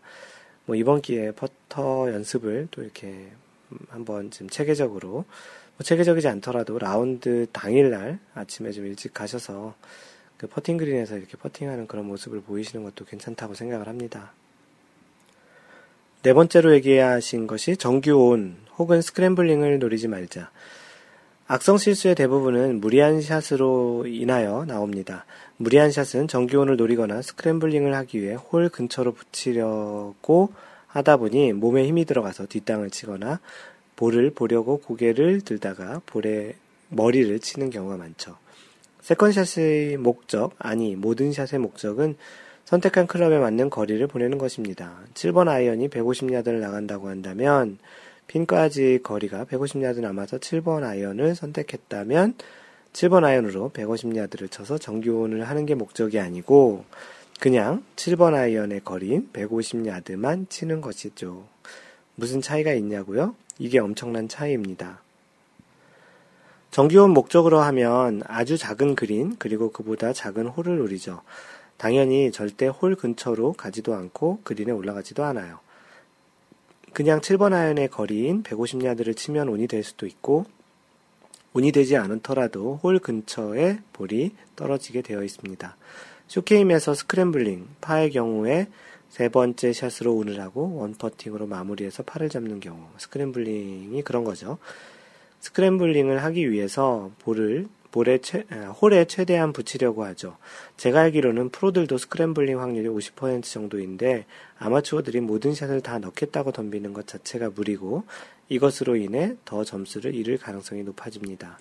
뭐 이번 기회에 퍼터 연습을 또 이렇게 한번 좀 체계적으로 뭐 체계적이지 않더라도 라운드 당일날 아침에 좀 일찍 가셔서 그 퍼팅 그린에서 이렇게 퍼팅하는 그런 모습을 보이시는 것도 괜찮다고 생각을 합니다. 네 번째로 얘기하신 것이 정규 온 혹은 scrambling을 노리지 말자. 악성 실수의 대부분은 무리한 샷으로 인하여 나옵니다. 무리한 샷은 정규온을 노리거나 scrambling을 하기 위해 홀 근처로 붙이려고 하다 보니 몸에 힘이 들어가서 뒷땅을 치거나 볼을 보려고 고개를 들다가 볼의 머리를 치는 경우가 많죠. second shot의 목적, 아니 모든 샷의 목적은 선택한 클럽에 맞는 거리를 보내는 것입니다. 7번 아이언이 150야드를 나간다고 한다면 핀까지 거리가 150야드 남아서 7번 아이언을 선택했다면 7번 아이언으로 150야드를 쳐서 정규온을 하는 게 목적이 아니고 그냥 7번 아이언의 거리인 150야드만 치는 것이죠. 무슨 차이가 있냐고요? 이게 엄청난 차이입니다. 정규온 목적으로 하면 아주 작은 그린 그리고 그보다 작은 홀을 노리죠. 당연히 절대 홀 근처로 가지도 않고 그린에 올라가지도 않아요. 그냥 7번 아이언의 거리인 150야드를 치면 온이 될 수도 있고 온이 되지 않더라도 홀 근처에 볼이 떨어지게 되어 있습니다. short game에서 scrambling, 파의 경우에 세 번째 샷으로 온을 하고 one 퍼팅으로 마무리해서 파를 잡는 경우 scrambling이 그런 거죠. scrambling을 하기 위해서 볼을 볼에 최, 아, 홀에 최대한 붙이려고 하죠. 제가 알기로는 프로들도 scrambling 확률이 50% 정도인데 아마추어들이 모든 샷을 다 넣겠다고 덤비는 것 자체가 무리고 이것으로 인해 더 점수를 잃을 가능성이 높아집니다.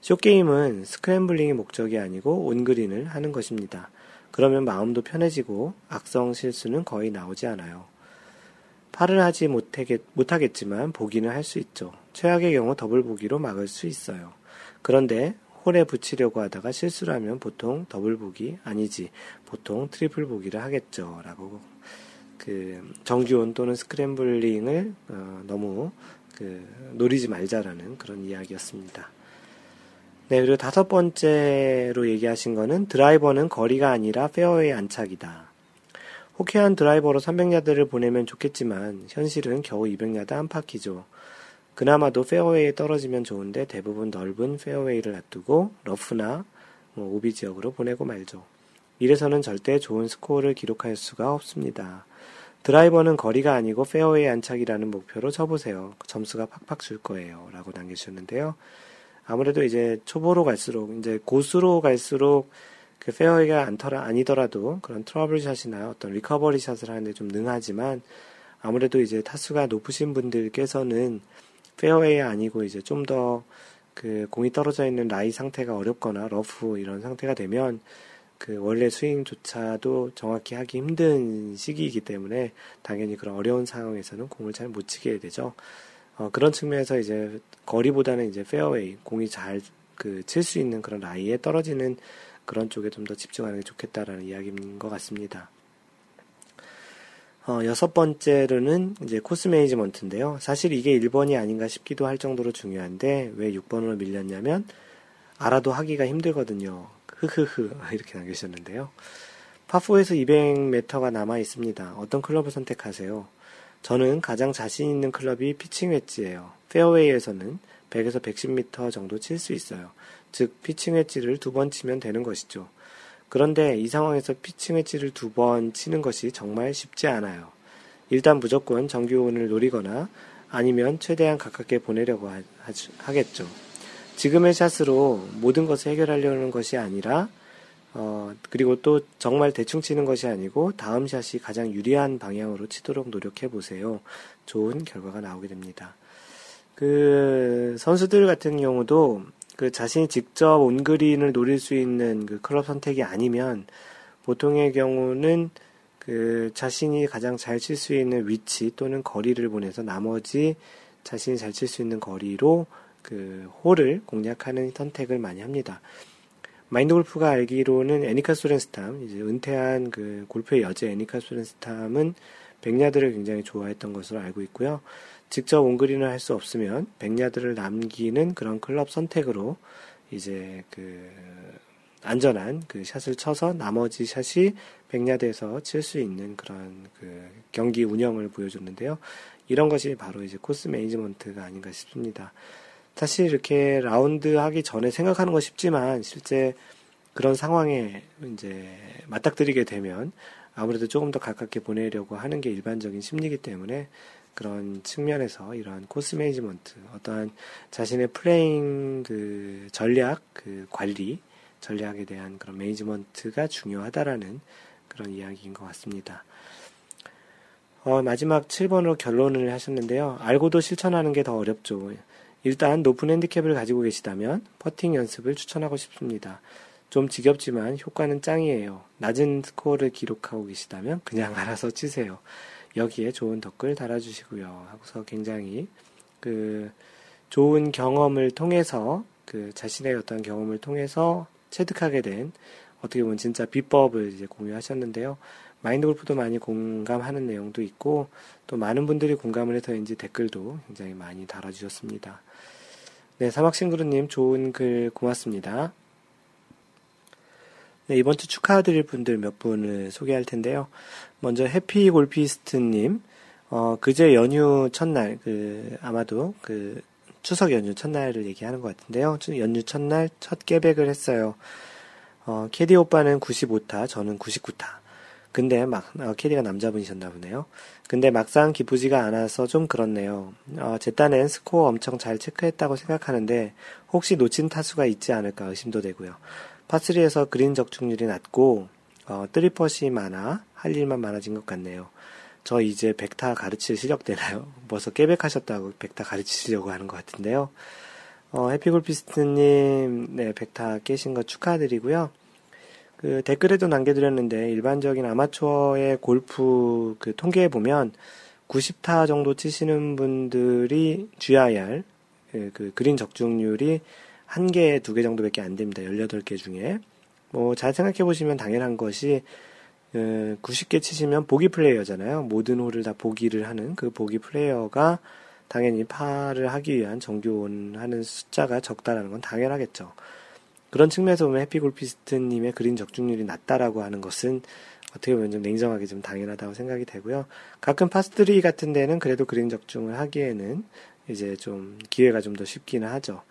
short game은 scrambling이 목적이 아니고 온그린을 하는 것입니다. 그러면 마음도 편해지고 악성 실수는 거의 나오지 않아요. 파를 하지 못하겠, 못하겠지만 보기는 할 수 있죠. 최악의 경우 더블 보기로 막을 수 있어요. 그런데 홀에 붙이려고 하다가 실수를 하면 보통 더블 보기 아니지 보통 트리플 보기를 하겠죠 라고 그 정규온 또는 scrambling을 어, 너무 그 노리지 말자라는 그런 이야기였습니다. 네, 그리고 다섯 번째로 얘기하신 거는 드라이버는 거리가 아니라 페어웨이 안착이다. 호쾌한 드라이버로 300야드를 보내면 좋겠지만 현실은 겨우 200야드 안팎이죠. 그나마도 페어웨이에 떨어지면 좋은데 대부분 넓은 페어웨이를 놔두고 러프나 뭐 오비 지역으로 보내고 말죠. 이래서는 절대 좋은 스코어를 기록할 수가 없습니다. 드라이버는 거리가 아니고 페어웨이 안착이라는 목표로 쳐보세요. 점수가 팍팍 줄 거예요. 라고 남겨주셨는데요. 아무래도 이제 초보로 갈수록, 이제 고수로 갈수록 그 페어웨이가 안더라, 아니더라도 그런 트러블 샷이나 어떤 리커버리 샷을 하는데 좀 능하지만 아무래도 이제 타수가 높으신 분들께서는 페어웨이 아니고 이제 좀 더 그 공이 떨어져 있는 라이 상태가 어렵거나 러프 이런 상태가 되면 그 원래 스윙조차도 정확히 하기 힘든 시기이기 때문에 당연히 그런 어려운 상황에서는 공을 잘 못 치게 되죠. 어, 그런 측면에서 이제 거리보다는 이제 페어웨이 공이 잘 그 칠 수 있는 그런 라이에 떨어지는 그런 쪽에 좀 더 집중하는 게 좋겠다라는 이야기인 것 같습니다. 어, 여섯 번째로는 이제 코스 매니지먼트인데요. 사실 이게 1번이 아닌가 싶기도 할 정도로 중요한데 왜 6번으로 밀렸냐면 알아도 하기가 힘들거든요. 흐흐흐 이렇게 남겨주셨는데요. 파4에서 200m가 남아 있습니다. 어떤 클럽을 선택하세요? 저는 가장 자신 있는 클럽이 피칭 웨지예요. 페어웨이에서는 100에서 110m 정도 칠 수 있어요. 즉 피칭 웨지를 두 번 치면 되는 것이죠. 그런데 이 상황에서 피칭 웨지를 두 번 치는 것이 정말 쉽지 않아요. 일단 무조건 정규운을 노리거나 아니면 최대한 가깝게 보내려고 하, 겠죠 지금의 샷으로 모든 것을 해결하려는 것이 아니라 어, 그리고 또 정말 대충 치는 것이 아니고 다음 샷이 가장 유리한 방향으로 치도록 노력해 보세요. 좋은 결과가 나오게 됩니다. 그 선수들 같은 경우도 그 자신이 직접 온 그린을 노릴 수 있는 그 클럽 선택이 아니면 보통의 경우는 그 자신이 가장 잘 칠 수 있는 위치 또는 거리를 보내서 나머지 자신이 잘 칠 수 있는 거리로 그 홀을 공략하는 선택을 많이 합니다. 마인드 골프가 알기로는 애니카 소렌스탐, 이제 은퇴한 그 골프의 여제 애니카 소렌스탐은 백야드를 굉장히 좋아했던 것으로 알고 있고요. 직접 온그린을 할 수 없으면 백야드를 남기는 그런 클럽 선택으로 이제 그 안전한 그 샷을 쳐서 나머지 샷이 100야드에서 칠 수 있는 그런 그 경기 운영을 보여줬는데요. 이런 것이 바로 이제 코스 매니지먼트가 아닌가 싶습니다. 사실 이렇게 라운드 하기 전에 생각하는 건 쉽지만 실제 그런 상황에 이제 맞닥뜨리게 되면 아무래도 조금 더 가깝게 보내려고 하는 게 일반적인 심리이기 때문에 그런 측면에서 이러한 코스 매니지먼트, 어떠한 자신의 playing 그 전략, 그 관리, 전략에 대한 그런 매니지먼트가 중요하다라는 그런 이야기인 것 같습니다. 어, 마지막 7번으로 결론을 하셨는데요. 알고도 실천하는 게 더 어렵죠. 일단 높은 핸디캡을 가지고 계시다면 퍼팅 연습을 추천하고 싶습니다. 좀 지겹지만 효과는 짱이에요. 낮은 스코어를 기록하고 계시다면 그냥 알아서 치세요. 여기에 좋은 댓글 달아주시고요. 하고서 굉장히 그 좋은 경험을 통해서 그 자신의 어떤 경험을 통해서 체득하게 된 어떻게 보면 진짜 비법을 이제 공유하셨는데요. 마인드 골프도 많이 공감하는 내용도 있고 또 많은 분들이 공감을 해서 인지 댓글도 굉장히 많이 달아주셨습니다. 네, 사막싱그루님 좋은 글 고맙습니다. 네, 이번 주 축하드릴 분들 몇 분을 소개할 텐데요. 먼저 해피 골피스트님, 어, 그제 연휴 첫날, 그, 아마도 그, 추석 연휴 첫날을 얘기하는 것 같은데요. 연휴 첫날 첫 깨백을 했어요. 어, 캐디 오빠는 95타, 저는 99타. 근데 막 어, 캐디가 남자분이셨나 보네요. 근데 막상 기쁘지가 않아서 좀 그렇네요. 어, 제 딴엔 스코어 엄청 잘 체크했다고 생각하는데 혹시 놓친 타수가 있지 않을까 의심도 되고요. 파3에서 그린 적중률이 낮고 어, 뜨리퍼시 많아 할 일만 많아진 것 같네요. 저 이제 백타 가르칠 시력 되나요? 벌써 깨백하셨다고 백타 가르치시려고 하는 것 같은데요. 어, 해피골피스트님, 네, 백타 깨신 거 축하드리고요. 그 댓글에도 남겨드렸는데 일반적인 아마추어의 골프 그 통계에 보면 90타 정도 치시는 분들이 GIR 그, 그 그린 적중률이 한 개, 두 개 정도밖에 안 됩니다. 18개 중에. 뭐 잘 생각해 보시면 당연한 것이 그 90개 치시면 보기 플레이어잖아요. 모든 홀을 다 보기를 하는 그 보기 플레이어가 당연히 파를 하기 위한 정규원 하는 숫자가 적다라는 건 당연하겠죠. 그런 측면에서 보면 해피골피스트님의 그린 적중률이 낮다라고 하는 것은 어떻게 보면 좀 냉정하게 좀 당연하다고 생각이 되고요. 가끔 파 three 같은 데는 그래도 그린 적중을 하기에는 이제 좀 기회가 좀 더 쉽기는 하죠.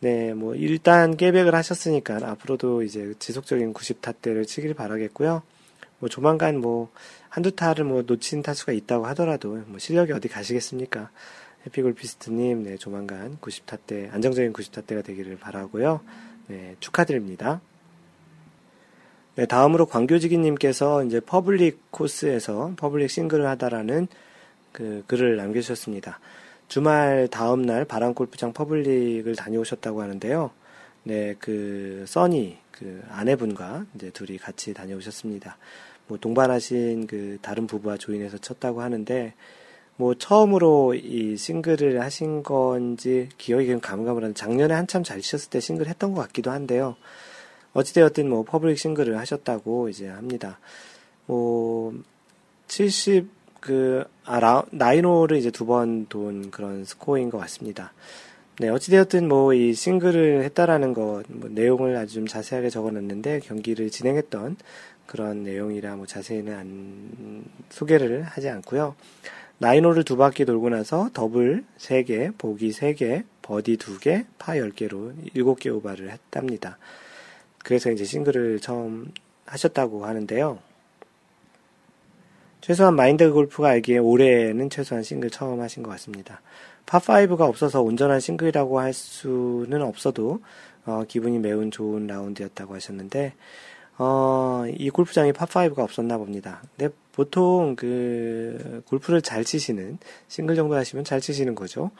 네, 뭐 일단 깨백을 하셨으니까 앞으로도 이제 지속적인 90타대를 치길 바라겠고요. 뭐 조만간 뭐 한두 타를 뭐 놓친 타수가 있다고 하더라도 뭐 실력이 어디 가시겠습니까? 해피골피스트님, 네, 조만간 90타대, 안정적인 90타대가 되기를 바라고요. 네, 축하드립니다. 네, 다음으로 광교지기님께서 이제 퍼블릭 코스에서 퍼블릭 싱글을 하다라는 그 글을 남겨주셨습니다. 주말 다음 날 바람 골프장 퍼블릭을 다녀오셨다고 하는데요. 네, 그, 써니, 그 아내분과 이제 둘이 같이 다녀오셨습니다. 뭐 동반하신 그 다른 부부와 조인해서 쳤다고 하는데, 뭐 처음으로 이 싱글을 하신 건지 기억이 좀 가물가물한데 작년에 한참 잘 치셨을 때 싱글 했던 것 같기도 한데요. 어찌되었든 뭐 퍼블릭 싱글을 하셨다고 이제 합니다. 뭐 70, 그, 아, 라, nine홀을 이제 두 번 돈 그런 스코어인 것 같습니다. 네, 어찌되었든 뭐 이 싱글을 했다라는 것, 뭐 내용을 아주 좀 자세하게 적어 놨는데 경기를 진행했던 그런 내용이라 뭐 자세히는 안, 소개를 하지 않고요. nine홀을 두 바퀴 돌고 나서 더블 3개, 보기 3개, 버디 2개, 파 10개로 7개 오바를 했답니다. 그래서 이제 싱글을 처음 하셨다고 하는데요. 최소한 마인드 골프가 알기에 올해는 최소한 싱글 처음 하신 것 같습니다. 파5가 없어서 온전한 싱글이라고 할 수는 없어도 어, 기분이 매우 좋은 라운드였다고 하셨는데 어, 이 골프장에 파5가 없었나 봅니다. 근데 보통 그 골프를 잘 치시는 싱글 정도 하시면 잘 치시는 거죠.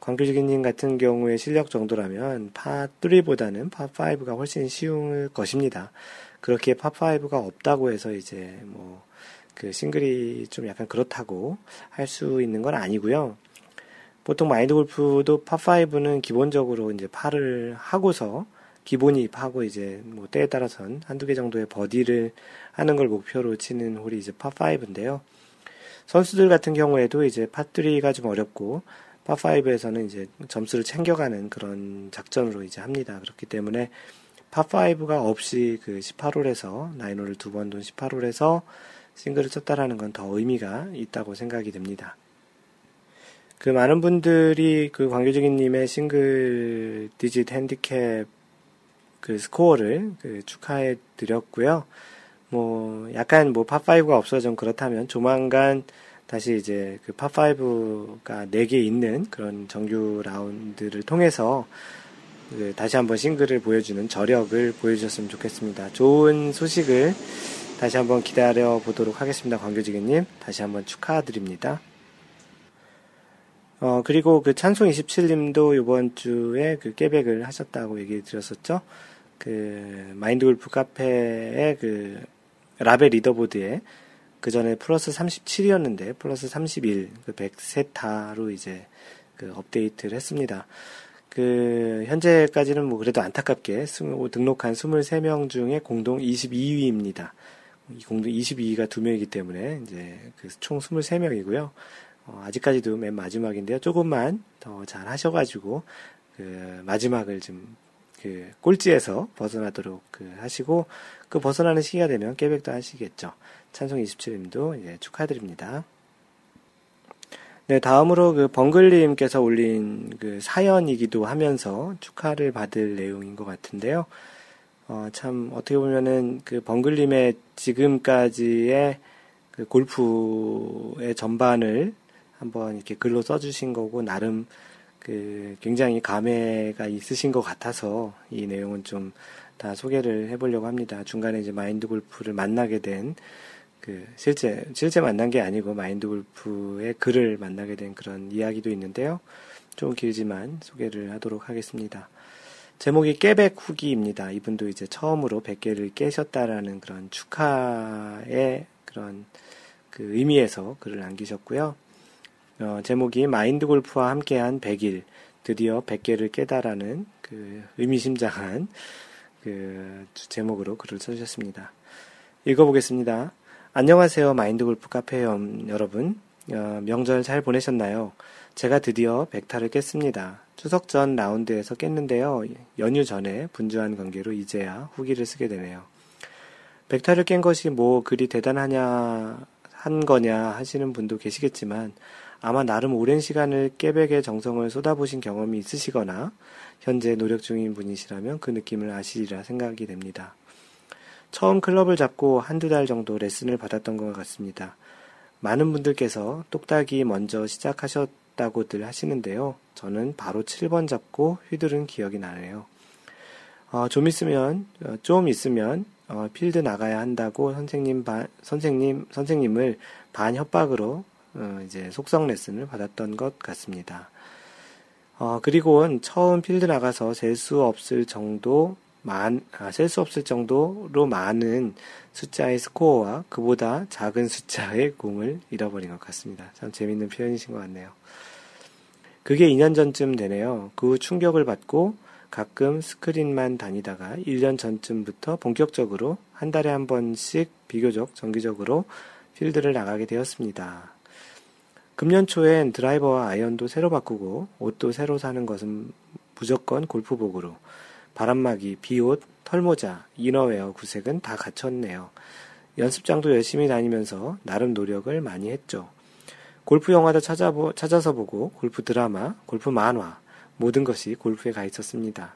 광교지기님 같은 경우에 실력 정도라면 파3보다는 파5가 훨씬 쉬울 것입니다. 그렇게 파5가 없다고 해서 이제 뭐 그 싱글이 좀 약간 그렇다고 할 수 있는 건 아니고요. 보통 마인드 골프도 파5는 기본적으로 이제 파를 하고서 기본이 하고 이제 뭐 때에 따라선 한두 개 정도의 버디를 하는 걸 목표로 치는 홀이 이제 파5인데요. 선수들 같은 경우에도 이제 파3가 좀 어렵고 파5에서는 이제 점수를 챙겨가는 그런 작전으로 이제 합니다. 그렇기 때문에 파5가 없이 그 18홀에서 나인홀을 두 번 돈 18홀에서 싱글을 쳤다라는 건 더 의미가 있다고 생각이 됩니다. 그 많은 분들이 그 광교직인님의 싱글 디짓 핸디캡 그 스코어를 그 축하해 드렸고요. 뭐 약간 뭐 팝5가 없어 좀 그렇다면 조만간 다시 이제 그 팝5가 4개 있는 그런 정규 라운드를 통해서 그 다시 한번 싱글을 보여주는 저력을 보여주셨으면 좋겠습니다. 좋은 소식을 다시 한번 기다려 보도록 하겠습니다. 광교지기님 다시 한번 축하드립니다. 어, 그리고 그 찬송 27님도 이번 주에 그 깨백을 하셨다고 얘기 드렸었죠. 그 마인드 골프 카페의 그 라벨 리더보드에 그 전에 플러스 37이었는데 플러스 31, 그 100세타로 이제 그 업데이트를 했습니다. 그 현재까지는 뭐 그래도 안타깝게 등록한 23명 중에 공동 22위입니다. 공동 22위가 2명이기 때문에 이제 그 총 23명이고요. 어, 아직까지도 맨 마지막인데요. 조금만 더 잘 하셔가지고 그 마지막을 좀 그 꼴찌에서 벗어나도록 그 하시고 그 벗어나는 시기가 되면 깨백도 하시겠죠. 찬송 27님도 예, 축하드립니다. 네, 다음으로 그 벙글님께서 올린 그 사연이기도 하면서 축하를 받을 내용인 것 같은데요. 어, 참, 어떻게 보면은 그 벙글님의 지금까지의 그 골프의 전반을 한번 이렇게 글로 써주신 거고, 나름 그 굉장히 감회가 있으신 것 같아서 이 내용은 좀 다 소개를 해보려고 합니다. 중간에 이제 마인드 골프를 만나게 된 그 실제 실제 만난 게 아니고 마인드 골프의 글을 만나게 된 그런 이야기도 있는데요. 좀 길지만 소개를 하도록 하겠습니다. 제목이 깨백 후기입니다. 이분도 이제 처음으로 100개를 깨셨다라는 그런 축하의 그런 그 의미에서 글을 남기셨고요. 어, 제목이 마인드 골프와 함께한 100일, 드디어 100개를 깨다라는 그 의미심장한 그 제목으로 글을 써주셨습니다. 읽어보겠습니다. 안녕하세요. 마인드 골프 카페 여러분. 어, 명절 잘 보내셨나요? 제가 드디어 100타를 깼습니다. 추석 전 라운드에서 깼는데요. 연휴 전에 분주한 관계로 이제야 후기를 쓰게 되네요. 100타를 깬 것이 뭐 그리 대단하냐, 한 거냐 하시는 분도 계시겠지만, 아마 나름 오랜 시간을 깨백의 정성을 쏟아보신 경험이 있으시거나 현재 노력 중인 분이시라면 그 느낌을 아시리라 생각이 됩니다. 처음 클럽을 잡고 한두 달 정도 레슨을 받았던 것 같습니다. 많은 분들께서 똑딱이 먼저 시작하셨다고들 하시는데요. 저는 바로 7번 잡고 휘두른 기억이 나네요. 어, 좀 있으면, 어, 좀 있으면, 어, 필드 나가야 한다고 선생님 반, 선생님, 선생님을 반 협박으로 어, 이제 속성 레슨을 받았던 것 같습니다. 어, 그리고는 처음 필드 나가서 셀 수 없을 정도 만, 아, 셀 수 없을 정도로 많은 숫자의 스코어와 그보다 작은 숫자의 공을 잃어버린 것 같습니다. 참 재밌는 표현이신 것 같네요. 그게 2년 전쯤 되네요. 그 후 충격을 받고 가끔 스크린만 다니다가 1년 전쯤부터 본격적으로 한 달에 한 번씩 비교적 정기적으로 필드를 나가게 되었습니다. 금년 초엔 드라이버와 아이언도 새로 바꾸고 옷도 새로 사는 것은 무조건 골프복으로 바람막이, 비옷, 털모자, 이너웨어, 구색은 다 갖췄네요. 연습장도 열심히 다니면서 나름 노력을 많이 했죠. 골프 영화도 찾아보, 찾아서 보고 골프 드라마, 골프 만화, 모든 것이 골프에 가 있었습니다.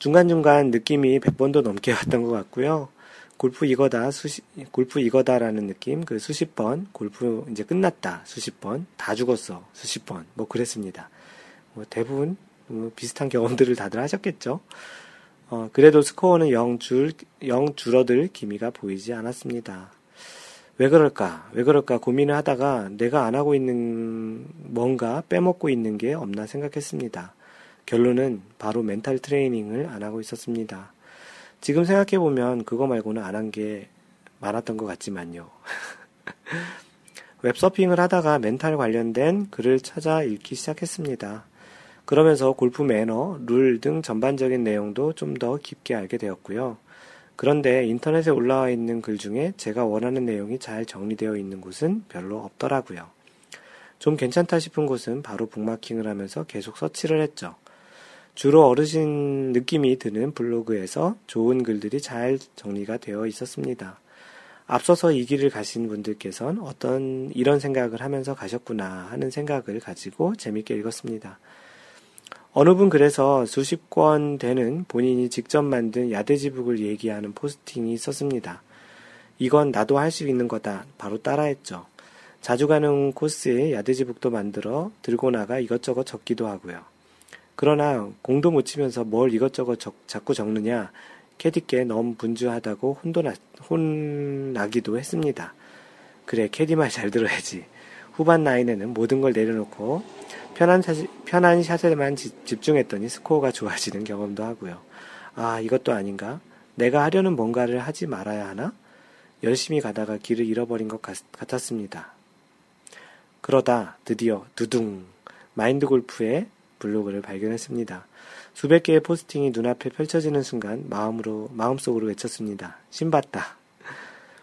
중간중간 느낌이 100번도 넘게 왔던 것 같고요. 골프 이거다, 수십, 골프 이거다라는 느낌, 그 수십 번, 골프 이제 끝났다, 수십 번, 다 죽었어, 수십 번, 뭐 그랬습니다. 뭐 대부분 뭐 비슷한 경험들을 다들 하셨겠죠. 어, 그래도 스코어는 영 줄, 영 줄어들 기미가 보이지 않았습니다. 왜 그럴까? 왜 그럴까? 고민을 하다가 내가 안 하고 있는 뭔가 빼먹고 있는 게 없나 생각했습니다. 결론은 바로 멘탈 트레이닝을 안 하고 있었습니다. 지금 생각해보면 그거 말고는 안 한 게 많았던 것 같지만요. 웹서핑을 하다가 멘탈 관련된 글을 찾아 읽기 시작했습니다. 그러면서 골프 매너, 룰 등 전반적인 내용도 좀 더 깊게 알게 되었고요. 그런데 인터넷에 올라와 있는 글 중에 제가 원하는 내용이 잘 정리되어 있는 곳은 별로 없더라고요. 좀 괜찮다 싶은 곳은 바로 북마킹을 하면서 계속 서치를 했죠. 주로 어르신 느낌이 드는 블로그에서 좋은 글들이 잘 정리가 되어 있었습니다. 앞서서 이 길을 가신 분들께선 어떤 이런 생각을 하면서 가셨구나 하는 생각을 가지고 재밌게 읽었습니다. 어느 분 그래서 수십 권 되는 본인이 직접 만든 야대지북을 얘기하는 포스팅이 있었습니다. 이건 나도 할 수 있는 거다. 바로 따라했죠. 자주 가는 코스에 야대지북도 만들어 들고 나가 이것저것 적기도 하고요. 그러나 공도 못 치면서 뭘 이것저것 적, 자꾸 적느냐 캐디께 너무 분주하다고 혼도 나, 혼나기도 했습니다. 그래 캐디 말 잘 들어야지. 후반 나인에는 모든 걸 내려놓고 편한, 샷, 편한 샷에만 집중했더니 스코어가 좋아지는 경험도 하고요. 아, 이것도 아닌가? 내가 하려는 뭔가를 하지 말아야 하나? 열심히 가다가 길을 잃어버린 것 같, 같았습니다. 그러다 드디어 두둥 마인드 골프의 블로그를 발견했습니다. 수백 개의 포스팅이 눈앞에 펼쳐지는 순간 마음으로 마음속으로 외쳤습니다. 심봤다.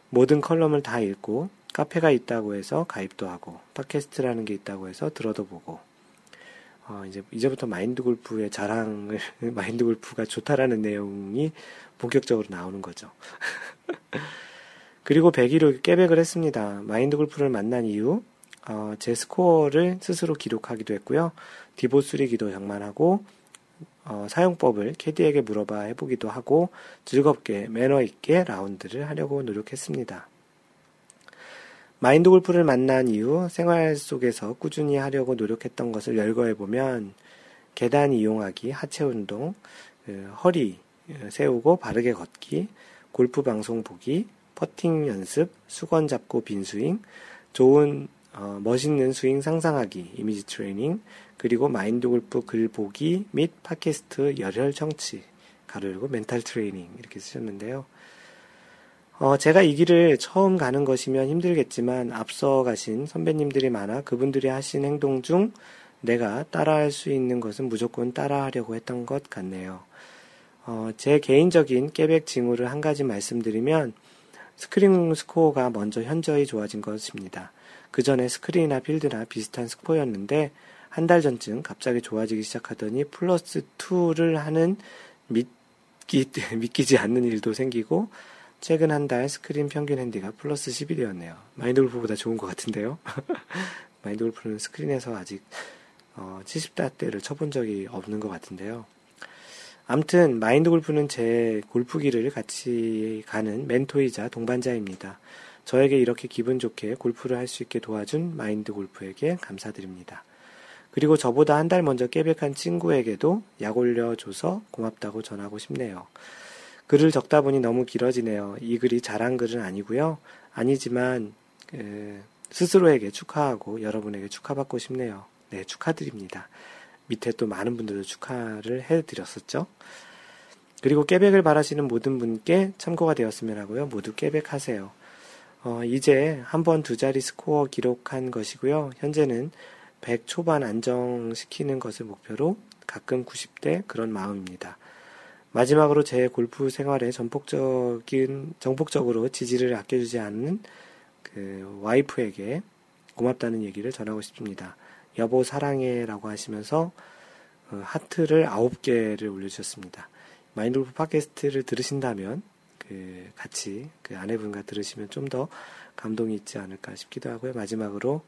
모든 컬럼을 다 읽고 카페가 있다고 해서 가입도 하고 팟캐스트라는 게 있다고 해서 들어도 보고 어, 이제, 이제부터 마인드 골프의 자랑을, 마인드 골프가 좋다라는 내용이 본격적으로 나오는 거죠. 그리고 100위로 깨백을 했습니다. 마인드 골프를 만난 이후, 어, 제 스코어를 스스로 기록하기도 했고요. 디보 수리기도 장만하고, 어, 사용법을 캐디에게 물어봐 해보기도 하고, 즐겁게 매너 있게 라운드를 하려고 노력했습니다. 마인드 골프를 만난 이후 생활 속에서 꾸준히 하려고 노력했던 것을 열거해 보면 계단 이용하기, 하체 운동, 그 허리 세우고 바르게 걷기, 골프 방송 보기, 퍼팅 연습, 수건 잡고 빈 스윙, 좋은 어, 멋있는 스윙 상상하기, 이미지 트레이닝, 그리고 마인드 골프 글 보기 및 팟캐스트 열혈 청취, 괄호 열고 멘탈 트레이닝 이렇게 쓰셨는데요. 어, 제가 이 길을 처음 가는 것이면 힘들겠지만 앞서 가신 선배님들이 많아 그분들이 하신 행동 중 내가 따라할 수 있는 것은 무조건 따라하려고 했던 것 같네요. 어, 제 개인적인 깨백 징후를 한 가지 말씀드리면 스크린 스코어가 먼저 현저히 좋아진 것입니다. 그 전에 스크린이나 필드나 비슷한 스코어였는데 한 달 전쯤 갑자기 좋아지기 시작하더니 플러스 2를 하는 믿기, 믿기지 않는 일도 생기고 최근 한 달 스크린 평균 핸디가 플러스 10이 되었네요. 마인드 골프보다 좋은 것 같은데요. 마인드 골프는 스크린에서 아직 어, 70다대를 쳐본 적이 없는 것 같은데요. 암튼 마인드 골프는 제 골프기를 같이 가는 멘토이자 동반자입니다. 저에게 이렇게 기분 좋게 골프를 할 수 있게 도와준 마인드 골프에게 감사드립니다. 그리고 저보다 한 달 먼저 깨백한 친구에게도 약 올려줘서 고맙다고 전하고 싶네요. 글을 적다 보니 너무 길어지네요. 이 글이 잘한 글은 아니고요. 아니지만 그, 스스로에게 축하하고 여러분에게 축하받고 싶네요. 네, 축하드립니다. 밑에 또 많은 분들도 축하를 해드렸었죠. 그리고 깨백을 바라시는 모든 분께 참고가 되었으면 하고요. 모두 깨백하세요. 어, 이제 한 번 두 자리 스코어 기록한 것이고요. 현재는 100 초반 안정시키는 것을 목표로 가끔 90대 그런 마음입니다. 마지막으로 제 골프 생활에 전폭적인, 정폭적으로 지지를 아껴주지 않는 그 와이프에게 고맙다는 얘기를 전하고 싶습니다. 여보 사랑해 라고 하시면서 어, 하트를 아홉 개를 올려주셨습니다. 마인드골프 팟캐스트를 들으신다면 그 같이 그 아내분과 들으시면 좀 더 감동이 있지 않을까 싶기도 하고요. 마지막으로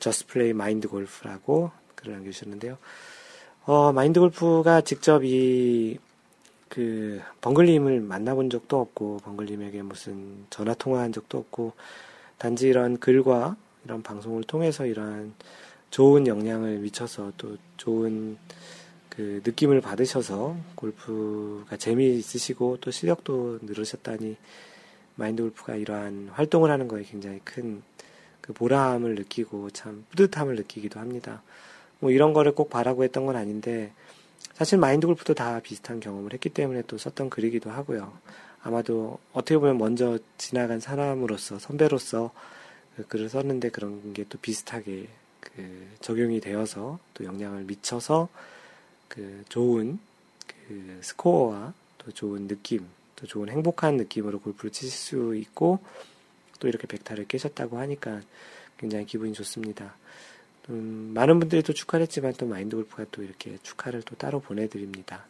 Just Play Mind Golf라고 글을 남겨주셨는데요. 어, 마인드 골프가 직접 이, 그, 벙글님을 만나본 적도 없고, 벙글님에게 무슨 전화 통화한 적도 없고, 단지 이런 글과 이런 방송을 통해서 이러한 좋은 영향을 미쳐서 또 좋은 그 느낌을 받으셔서 골프가 재미있으시고 또 실력도 늘으셨다니 마인드 골프가 이러한 활동을 하는 거에 굉장히 큰 그 보람을 느끼고 참 뿌듯함을 느끼기도 합니다. 뭐 이런 거를 꼭 바라고 했던 건 아닌데 사실 마인드 골프도 다 비슷한 경험을 했기 때문에 또 썼던 글이기도 하고요. 아마도 어떻게 보면 먼저 지나간 사람으로서 선배로서 그 글을 썼는데 그런 게 또 비슷하게 그 적용이 되어서 또 영향을 미쳐서 그 좋은 그 스코어와 또 좋은 느낌, 또 좋은 행복한 느낌으로 골프를 치실 수 있고 또 이렇게 백타를 깨셨다고 하니까 굉장히 기분이 좋습니다. 음, 많은 분들이 또 축하를 했지만 또 마인드 골프가 또 이렇게 축하를 또 따로 보내드립니다.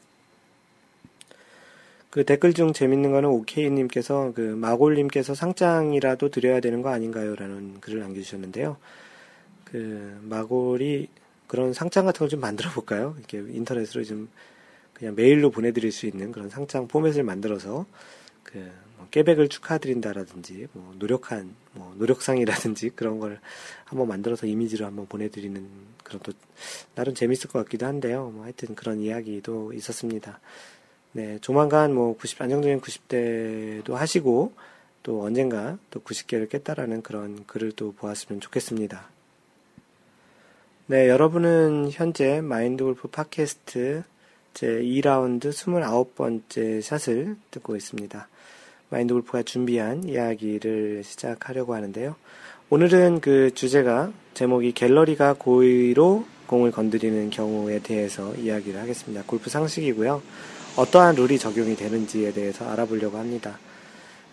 그 댓글 중 재밌는 거는 오케이님께서 그 마골님께서 상장이라도 드려야 되는 거 아닌가요? 라는 글을 남겨주셨는데요. 그 마골이 그런 상장 같은 걸 좀 만들어 볼까요? 이렇게 인터넷으로 좀 그냥 메일로 보내드릴 수 있는 그런 상장 포맷을 만들어서 그뭐 깨백을 축하드린다라든지 뭐 노력한 뭐 노력상이라든지 그런 걸 한번 만들어서 이미지로 한번 보내드리는 그런 또 나름 재밌을 것 같기도 한데요. 뭐 하여튼 그런 이야기도 있었습니다. 네, 조만간 뭐 90, 안정적인 90대도 하시고 또 언젠가 또 90개를 깼다라는 그런 글을 또 보았으면 좋겠습니다. 네, 여러분은 현재 마인드 골프 팟캐스트 제 2라운드 29번째 샷을 듣고 있습니다. 마인드 골프가 준비한 이야기를 시작하려고 하는데요. 오늘은 그 주제가 제목이 갤러리가 고의로 공을 건드리는 경우에 대해서 이야기를 하겠습니다. 골프 상식이고요. 어떠한 룰이 적용이 되는지에 대해서 알아보려고 합니다.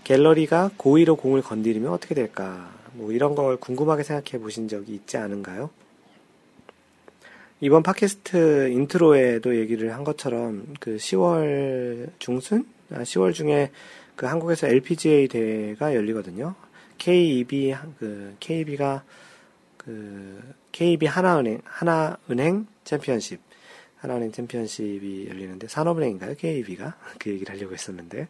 갤러리가 고의로 공을 건드리면 어떻게 될까? 뭐 이런 걸 궁금하게 생각해 보신 적이 있지 않은가요? 이번 팟캐스트 인트로에도 얘기를 한 것처럼 그 10월 중순? 아, 10월 중에 그 한국에서 LPGA 대회가 열리거든요. KEB, 그, KEB가 그, KB 하나은행, 하나은행 챔피언십. 하나은행 챔피언십이 열리는데, 산업은행인가요? KEB가? 그 얘기를 하려고 했었는데.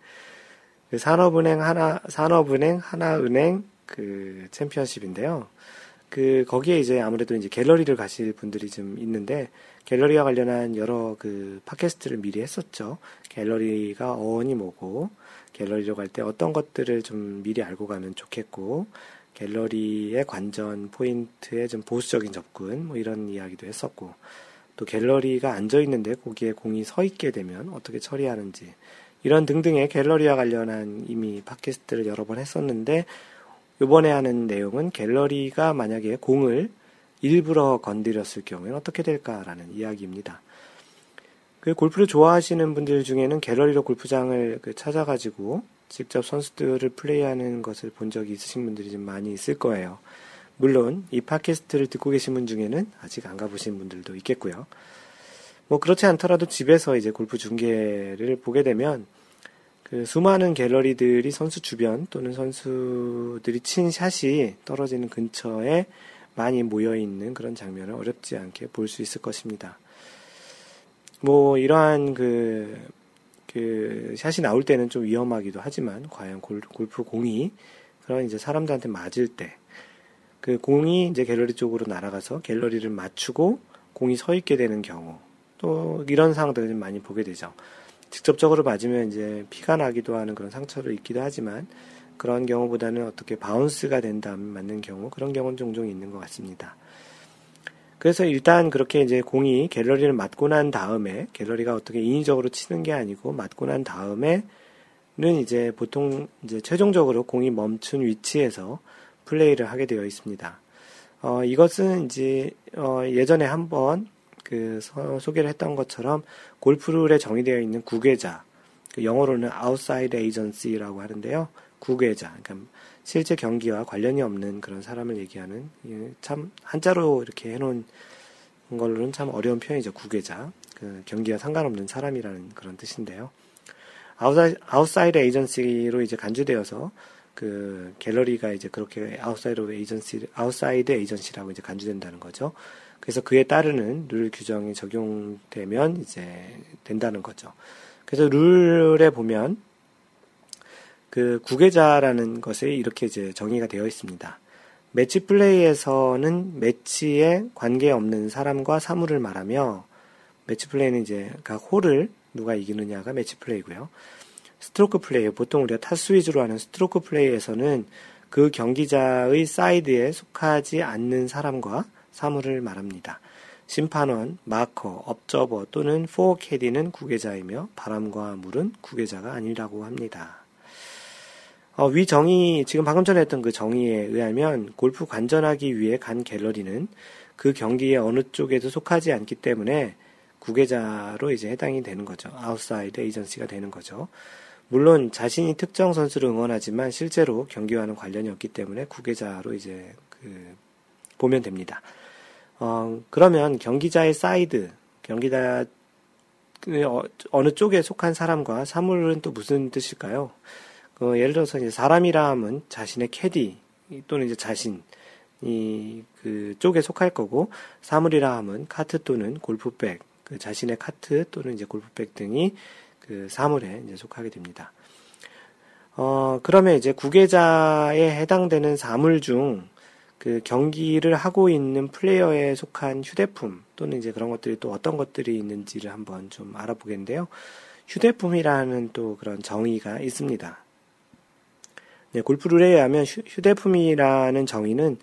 그 산업은행 하나, 산업은행 하나은행 그 챔피언십인데요. 그 거기에 이제 아무래도 이제 갤러리를 가실 분들이 좀 있는데 갤러리와 관련한 여러 그 팟캐스트를 미리 했었죠. 갤러리가 어원이 뭐고 갤러리로 갈 때 어떤 것들을 좀 미리 알고 가면 좋겠고 갤러리의 관전 포인트에 좀 보수적인 접근 뭐 이런 이야기도 했었고 또 갤러리가 앉아 있는데 거기에 공이 서 있게 되면 어떻게 처리하는지 이런 등등의 갤러리와 관련한 이미 팟캐스트를 여러 번 했었는데 이번에 하는 내용은 갤러리가 만약에 공을 일부러 건드렸을 경우에는 어떻게 될까라는 이야기입니다. 그 골프를 좋아하시는 분들 중에는 갤러리로 골프장을 그 찾아가지고 직접 선수들을 플레이하는 것을 본 적이 있으신 분들이 좀 많이 있을 거예요. 물론 이 팟캐스트를 듣고 계신 분 중에는 아직 안 가보신 분들도 있겠고요. 뭐 그렇지 않더라도 집에서 이제 골프 중계를 보게 되면 그 수많은 갤러리들이 선수 주변 또는 선수들이 친 샷이 떨어지는 근처에 많이 모여 있는 그런 장면을 어렵지 않게 볼 수 있을 것입니다. 뭐 이러한 그, 그 샷이 나올 때는 좀 위험하기도 하지만 과연 골, 골프 공이 그런 이제 사람들한테 맞을 때 그 공이 이제 갤러리 쪽으로 날아가서 갤러리를 맞추고 공이 서 있게 되는 경우 또 이런 상황들을 좀 많이 보게 되죠. 직접적으로 맞으면 이제 피가 나기도 하는 그런 상처를 입기도 하지만 그런 경우보다는 어떻게 바운스가 된 다음에 맞는 경우 그런 경우는 종종 있는 것 같습니다. 그래서 일단 그렇게 이제 공이 갤러리를 맞고 난 다음에 갤러리가 어떻게 인위적으로 치는 게 아니고 맞고 난 다음에는 이제 보통 이제 최종적으로 공이 멈춘 위치에서 플레이를 하게 되어 있습니다. 어, 이것은 이제 어, 예전에 한번 그 소개를 했던 것처럼 골프룰에 정의되어 있는 구계자, 그 영어로는 outside agency라고 하는데요. 구계자, 그러니까 실제 경기와 관련이 없는 그런 사람을 얘기하는 예, 참 한자로 이렇게 해놓은 걸로는 참 어려운 표현이죠. 구계자. 그 경기와 상관없는 사람이라는 그런 뜻인데요. outside, outside agency로 이제 간주되어서 그 갤러리가 이제 그렇게 아웃사이드 에이전시, 아웃사이드 에이전시라고 이제 간주된다는 거죠. 그래서 그에 따르는 룰 규정이 적용되면 이제 된다는 거죠. 그래서 룰에 보면 그 국외자라는 것에 이렇게 이제 정의가 되어 있습니다. 매치 플레이에서는 매치에 관계없는 사람과 사물을 말하며 매치 플레이는 이제 각 홀을 누가 이기느냐가 매치 플레이고요. 스트로크 플레이, 보통 우리가 타수 위주로 하는 스트로크 플레이에서는 그 경기자의 사이드에 속하지 않는 사람과 사물을 말합니다. 심판원, 마커, 업저버 또는 forecaddie는 국외자이며 바람과 물은 국외자가 아니라고 합니다. 어, 위 정의, 지금 방금 전에 했던 그 정의에 의하면 골프 관전하기 위해 간 갤러리는 그 경기에 어느 쪽에도 속하지 않기 때문에 국외자로 이제 해당이 되는 거죠. 아웃사이드 에이전시가 되는 거죠. 물론 자신이 특정 선수를 응원하지만 실제로 경기와는 관련이 없기 때문에 국외자로 이제 그 보면 됩니다. 어, 그러면 경기자의 사이드, 경기자 어, 어느 쪽에 속한 사람과 사물은 또 무슨 뜻일까요? 그 예를 들어서 이제 사람이라 함은 자신의 캐디 또는 이제 자신이 그 쪽에 속할 거고 사물이라 함은 카트 또는 골프백, 그 자신의 카트 또는 이제 골프백 등이 그 사물에 이제 속하게 됩니다. 어, 그러면 이제 구계자에 해당되는 사물 중 그 경기를 하고 있는 플레이어에 속한 휴대품 또는 이제 그런 것들이 또 어떤 것들이 있는지를 한번 좀 알아보겠는데요. 휴대품이라는 또 그런 정의가 있습니다. 네, 골프룰에 의하면 휴대품이라는 정의는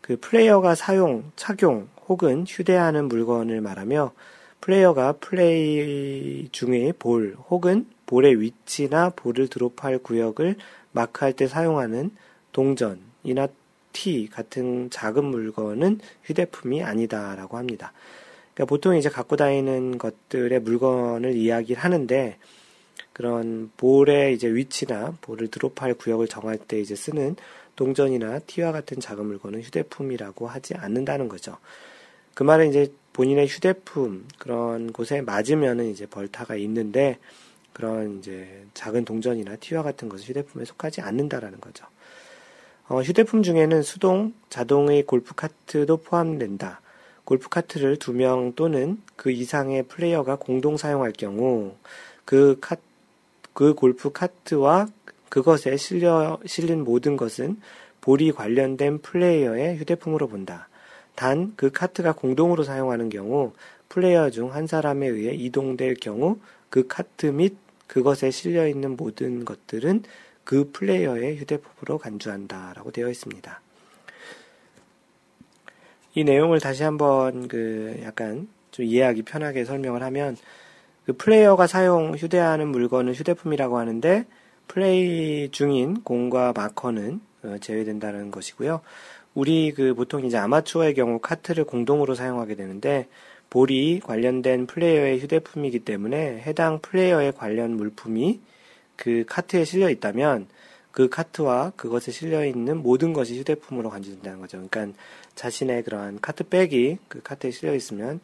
그 플레이어가 사용, 착용 혹은 휴대하는 물건을 말하며 플레이어가 플레이 중에 볼 혹은 볼의 위치나 볼을 드롭할 구역을 마크할 때 사용하는 동전이나 티 같은 작은 물건은 휴대품이 아니다라고 합니다. 그러니까 보통 이제 갖고 다니는 것들의 물건을 이야기를 하는데 그런 볼의 이제 위치나 볼을 드롭할 구역을 정할 때 이제 쓰는 동전이나 티와 같은 작은 물건은 휴대품이라고 하지 않는다는 거죠. 그 말은 이제 본인의 휴대품 그런 곳에 맞으면은 이제 벌타가 있는데 그런 이제 작은 동전이나 티와 같은 것은 휴대품에 속하지 않는다라는 거죠. 어, 휴대품 중에는 수동, 자동의 골프 카트도 포함된다. 골프 카트를 두 명 또는 그 이상의 플레이어가 공동 사용할 경우 그 카, 그 골프 카트와 그것에 실려, 실린 모든 것은 볼이 관련된 플레이어의 휴대품으로 본다. 단, 그 카트가 공동으로 사용하는 경우, 플레이어 중 한 사람에 의해 이동될 경우, 그 카트 및 그것에 실려 있는 모든 것들은 그 플레이어의 휴대품으로 간주한다 라고 되어 있습니다. 이 내용을 다시 한번 그 약간 좀 이해하기 편하게 설명을 하면 그 플레이어가 사용 휴대하는 물건은 휴대품이라고 하는데 플레이 중인 공과 마커는 어, 제외된다는 것이고요. 우리 그 보통 이제 아마추어의 경우 카트를 공동으로 사용하게 되는데 볼이 관련된 플레이어의 휴대품이기 때문에 해당 플레이어의 관련 물품이 그 카트에 실려 있다면 그 카트와 그것에 실려 있는 모든 것이 휴대품으로 간주된다는 거죠. 그러니까 자신의 그러한 카트백이 그 카트에 실려 있으면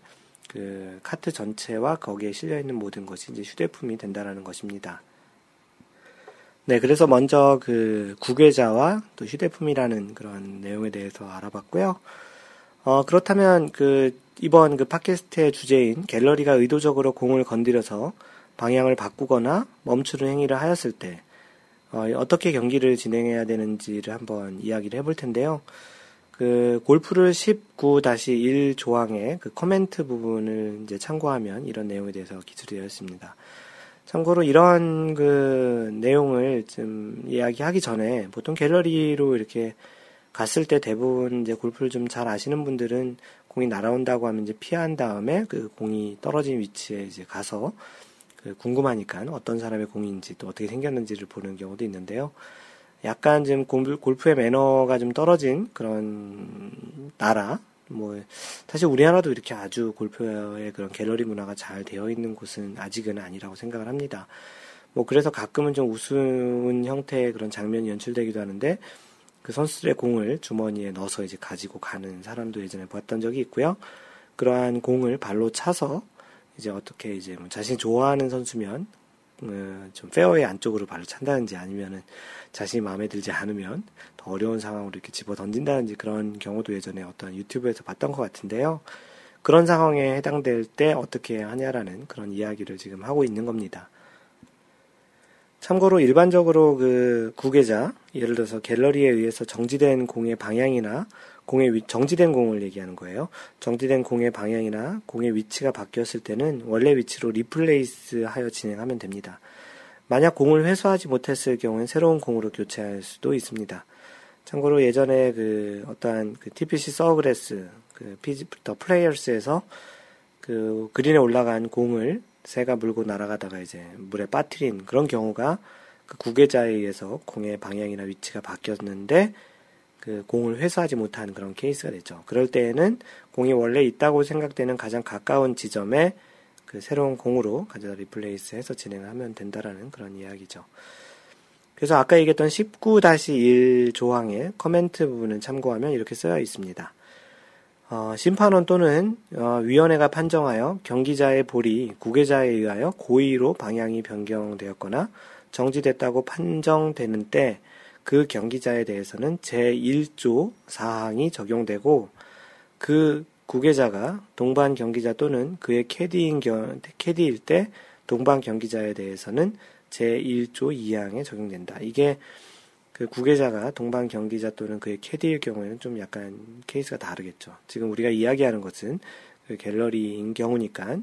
그 카트 전체와 거기에 실려 있는 모든 것이 이제 휴대품이 된다라는 것입니다. 네, 그래서 먼저 그 구계자와 또 휴대품이라는 그런 내용에 대해서 알아봤고요. 어, 그렇다면 그 이번 그 팟캐스트의 주제인 갤러리가 의도적으로 공을 건드려서 방향을 바꾸거나 멈추는 행위를 하였을 때 어, 어떻게 경기를 진행해야 되는지를 한번 이야기를 해볼 텐데요. 그 골프를 19-1 조항의 그 코멘트 부분을 이제 참고하면 이런 내용에 대해서 기술이 되어 있습니다. 참고로 이런 그 내용을 좀 이야기하기 전에 보통 갤러리로 이렇게 갔을 때 대부분 이제 골프를 좀 잘 아시는 분들은 공이 날아온다고 하면 이제 피한 다음에 그 공이 떨어진 위치에 이제 가서 그 궁금하니까 어떤 사람의 공인지 또 어떻게 생겼는지를 보는 경우도 있는데요. 약간 좀 골프의 매너가 좀 떨어진 그런 나라, 뭐 사실 우리나라도 이렇게 아주 골프의 그런 갤러리 문화가 잘 되어 있는 곳은 아직은 아니라고 생각을 합니다. 뭐 그래서 가끔은 좀 우스운 형태의 그런 장면이 연출되기도 하는데 그 선수들의 공을 주머니에 넣어서 이제 가지고 가는 사람도 예전에 봤던 적이 있고요. 그러한 공을 발로 차서 이제 어떻게 이제 뭐 자신이 좋아하는 선수면 어, 좀 페어웨이 안쪽으로 발로 찬다든지 아니면은 자신이 마음에 들지 않으면 더 어려운 상황으로 이렇게 집어 던진다든지 그런 경우도 예전에 어떤 유튜브에서 봤던 것 같은데요. 그런 상황에 해당될 때 어떻게 하냐라는 그런 이야기를 지금 하고 있는 겁니다. 참고로 일반적으로 그 국외자, 예를 들어서 갤러리에 의해서 정지된 공의 방향이나 공의 위, 정지된 공을 얘기하는 거예요. 정지된 공의 방향이나 공의 위치가 바뀌었을 때는 원래 위치로 replace 하여 진행하면 됩니다. 만약 공을 회수하지 못했을 경우엔 새로운 공으로 교체할 수도 있습니다. 참고로 예전에 그 어떠한 그 TPC 소그래스 그 PGA The Players에서 그 그린에 올라간 공을 새가 물고 날아가다가 이제 물에 빠뜨린 그런 경우가 그 국외자에 의해서 공의 방향이나 위치가 바뀌었는데 그 공을 회수하지 못한 그런 케이스가 됐죠. 그럴 때에는 공이 원래 있다고 생각되는 가장 가까운 지점에 그 새로운 공으로 가져다 replace 해서 진행을 하면 된다라는 그런 이야기죠. 그래서 아까 얘기했던 19-1 조항의 코멘트 부분을 참고하면 이렇게 쓰여 있습니다. 어, 심판원 또는 어, 위원회가 판정하여 경기자의 볼이 국외자에 의하여 고의로 방향이 변경되었거나 정지됐다고 판정되는 때 그 경기자에 대해서는 제1조 4항이 적용되고 그 국외자가 동반 경기자 또는 그의 캐디인 경, 캐디일 때 동반 경기자에 대해서는 제1조 2항에 적용된다. 이게 그 국외자가 동반 경기자 또는 그의 캐디일 경우에는 좀 약간 케이스가 다르겠죠. 지금 우리가 이야기하는 것은 그 갤러리인 경우니까.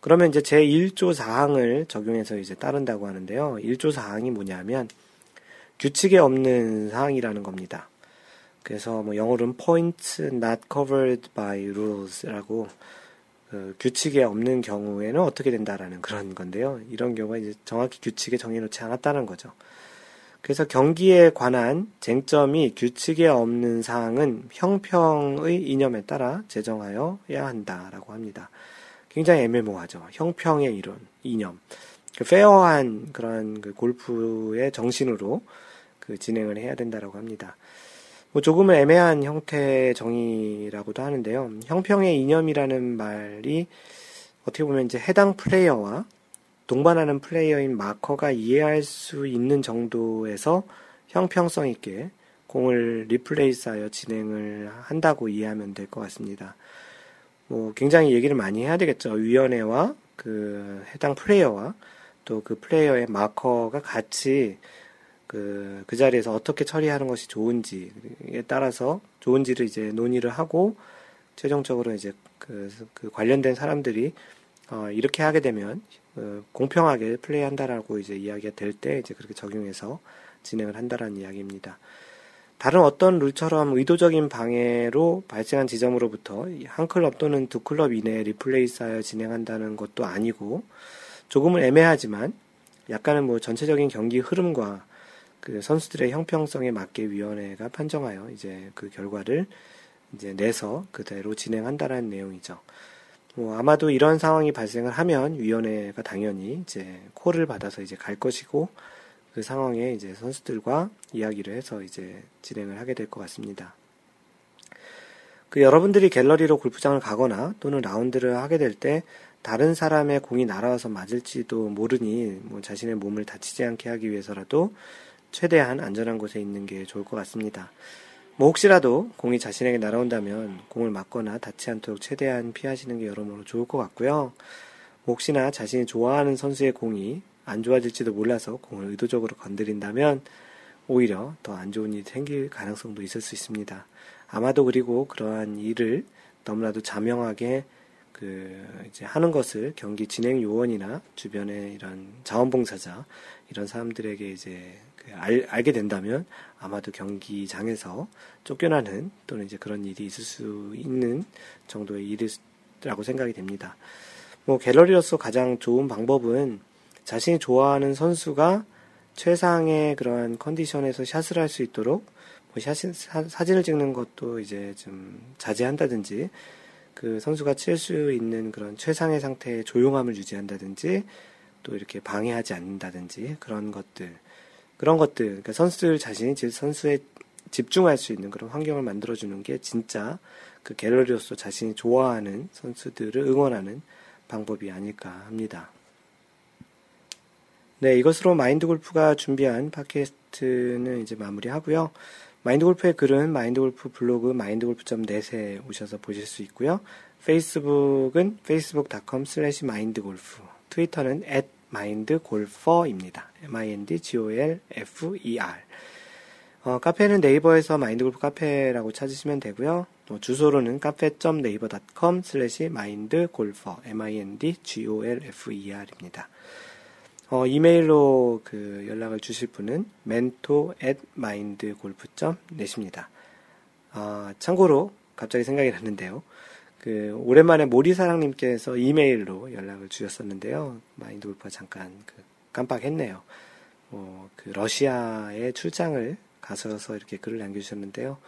그러면 이제 제1조 4항을 적용해서 이제 따른다고 하는데요. 1조 4항이 뭐냐면 규칙에 없는 사항이라는 겁니다. 그래서 뭐 영어로는 points not covered by rules라고 그 규칙에 없는 경우에는 어떻게 된다라는 그런 건데요. 이런 경우가 이제 정확히 규칙에 정해놓지 않았다는 거죠. 그래서 경기에 관한 쟁점이 규칙에 없는 사항은 형평의 이념에 따라 제정하여야 한다라고 합니다. 굉장히 애매모호하죠. 형평의 이론, 이념. 그 페어한 그런 그 골프의 정신으로 그 진행을 해야 된다라고 합니다. 뭐 조금은 애매한 형태의 정의라고도 하는데요. 형평의 이념이라는 말이 어떻게 보면 이제 해당 플레이어와 동반하는 플레이어인 마커가 이해할 수 있는 정도에서 형평성 있게 공을 리플레이스하여 진행을 한다고 이해하면 될 것 같습니다. 뭐 굉장히 얘기를 많이 해야 되겠죠. 위원회와 그 해당 플레이어와 또 그 플레이어의 마커가 같이 그, 그 자리에서 어떻게 처리하는 것이 좋은지에 따라서 좋은지를 이제 논의를 하고 최종적으로 이제 그, 그 관련된 사람들이 어, 이렇게 하게 되면 어, 공평하게 플레이한다라고 이제 이야기가 될 때 이제 그렇게 적용해서 진행을 한다라는 이야기입니다. 다른 어떤 룰처럼 의도적인 방해로 발생한 지점으로부터 한 클럽 또는 두 클럽 이내에 리플레이스하여 진행한다는 것도 아니고 조금은 애매하지만 약간은 뭐 전체적인 경기 흐름과 그 선수들의 형평성에 맞게 위원회가 판정하여 이제 그 결과를 이제 내서 그대로 진행한다라는 내용이죠. 뭐 아마도 이런 상황이 발생을 하면 위원회가 당연히 이제 콜을 받아서 이제 갈 것이고 그 상황에 이제 선수들과 이야기를 해서 이제 진행을 하게 될 것 같습니다. 그 여러분들이 갤러리로 골프장을 가거나 또는 라운드를 하게 될 때 다른 사람의 공이 날아와서 맞을지도 모르니 뭐 자신의 몸을 다치지 않게 하기 위해서라도 최대한 안전한 곳에 있는 게 좋을 것 같습니다. 뭐 혹시라도 공이 자신에게 날아온다면 공을 맞거나 닿지 않도록 최대한 피하시는 게 여러모로 좋을 것 같고요. 뭐 혹시나 자신이 좋아하는 선수의 공이 안 좋아질지도 몰라서 공을 의도적으로 건드린다면 오히려 더 안 좋은 일이 생길 가능성도 있을 수 있습니다. 아마도 그리고 그러한 일을 너무나도 자명하게 그 이제 하는 것을 경기 진행 요원이나 주변의 이런 자원봉사자 이런 사람들에게 이제 알, 알게 된다면 아마도 경기장에서 쫓겨나는 또는 이제 그런 일이 있을 수 있는 정도의 일이라고 생각이 됩니다. 뭐 갤러리로서 가장 좋은 방법은 자신이 좋아하는 선수가 최상의 그러한 컨디션에서 샷을 할 수 있도록 뭐 샷, 사 진을 찍는 것도 이제 좀 자제한다든지 그 선수가 칠 수 있는 그런 최상의 상태의 조용함을 유지한다든지 또 이렇게 방해하지 않는다든지 그런 것들 그런 것들, 그러니까 선수들 자신이 즉 선수의 집중할 수 있는 그런 환경을 만들어주는 게 진짜 그 갤러리로서 자신이 좋아하는 선수들을 응원하는 방법이 아닐까 합니다. 네, 이것으로 마인드 골프가 준비한 팟캐스트는 이제 마무리 하고요. 마인드 골프의 글은 마인드 골프 블로그 mindgolf.net에 오셔서 보실 수 있고요. 페이스북은 facebook.com slash mindgolf, 트위터는 at mindgolfer입니다. m-i-n-d-g-o-l-f-e-r. 어, 카페는 네이버에서 마인드골프 카페라고 찾으시면 되고요. 어, 주소로는 cafe.naver.com slash mindgolfer, m-i-n-d-g-o-l-f-e-r입니다. 어, 이메일로 그 연락을 주실 분은 mentor at mindgolf.net입니다. 어, 참고로 갑자기 생각이 났는데요. 그 오랜만에 모리사랑님께서 이메일로 연락을 주셨었는데요. 마인드 골프가 잠깐 그 깜빡했네요. 뭐, 그 러시아에 출장을 가셔서 이렇게 글을 남겨주셨는데요.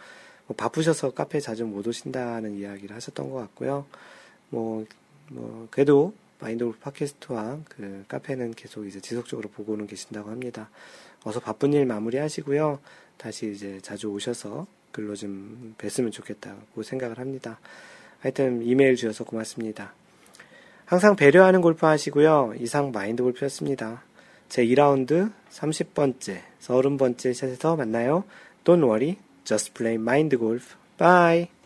뭐 바쁘셔서 카페 자주 못 오신다는 이야기를 하셨던 것 같고요. 뭐, 뭐, 그래도 마인드 골프 팟캐스트와 그 카페는 계속 이제 지속적으로 보고는 계신다고 합니다. 어서 바쁜 일 마무리 하시고요. 다시 이제 자주 오셔서 글로 좀 뵀으면 좋겠다고 생각을 합니다. 하여튼 이메일 주셔서 고맙습니다. 항상 배려하는 골프 하시고요. 이상 마인드 골프였습니다. 제 2라운드 30번째, 30번째 샷에서 만나요. Don't worry, just play mind golf. Bye!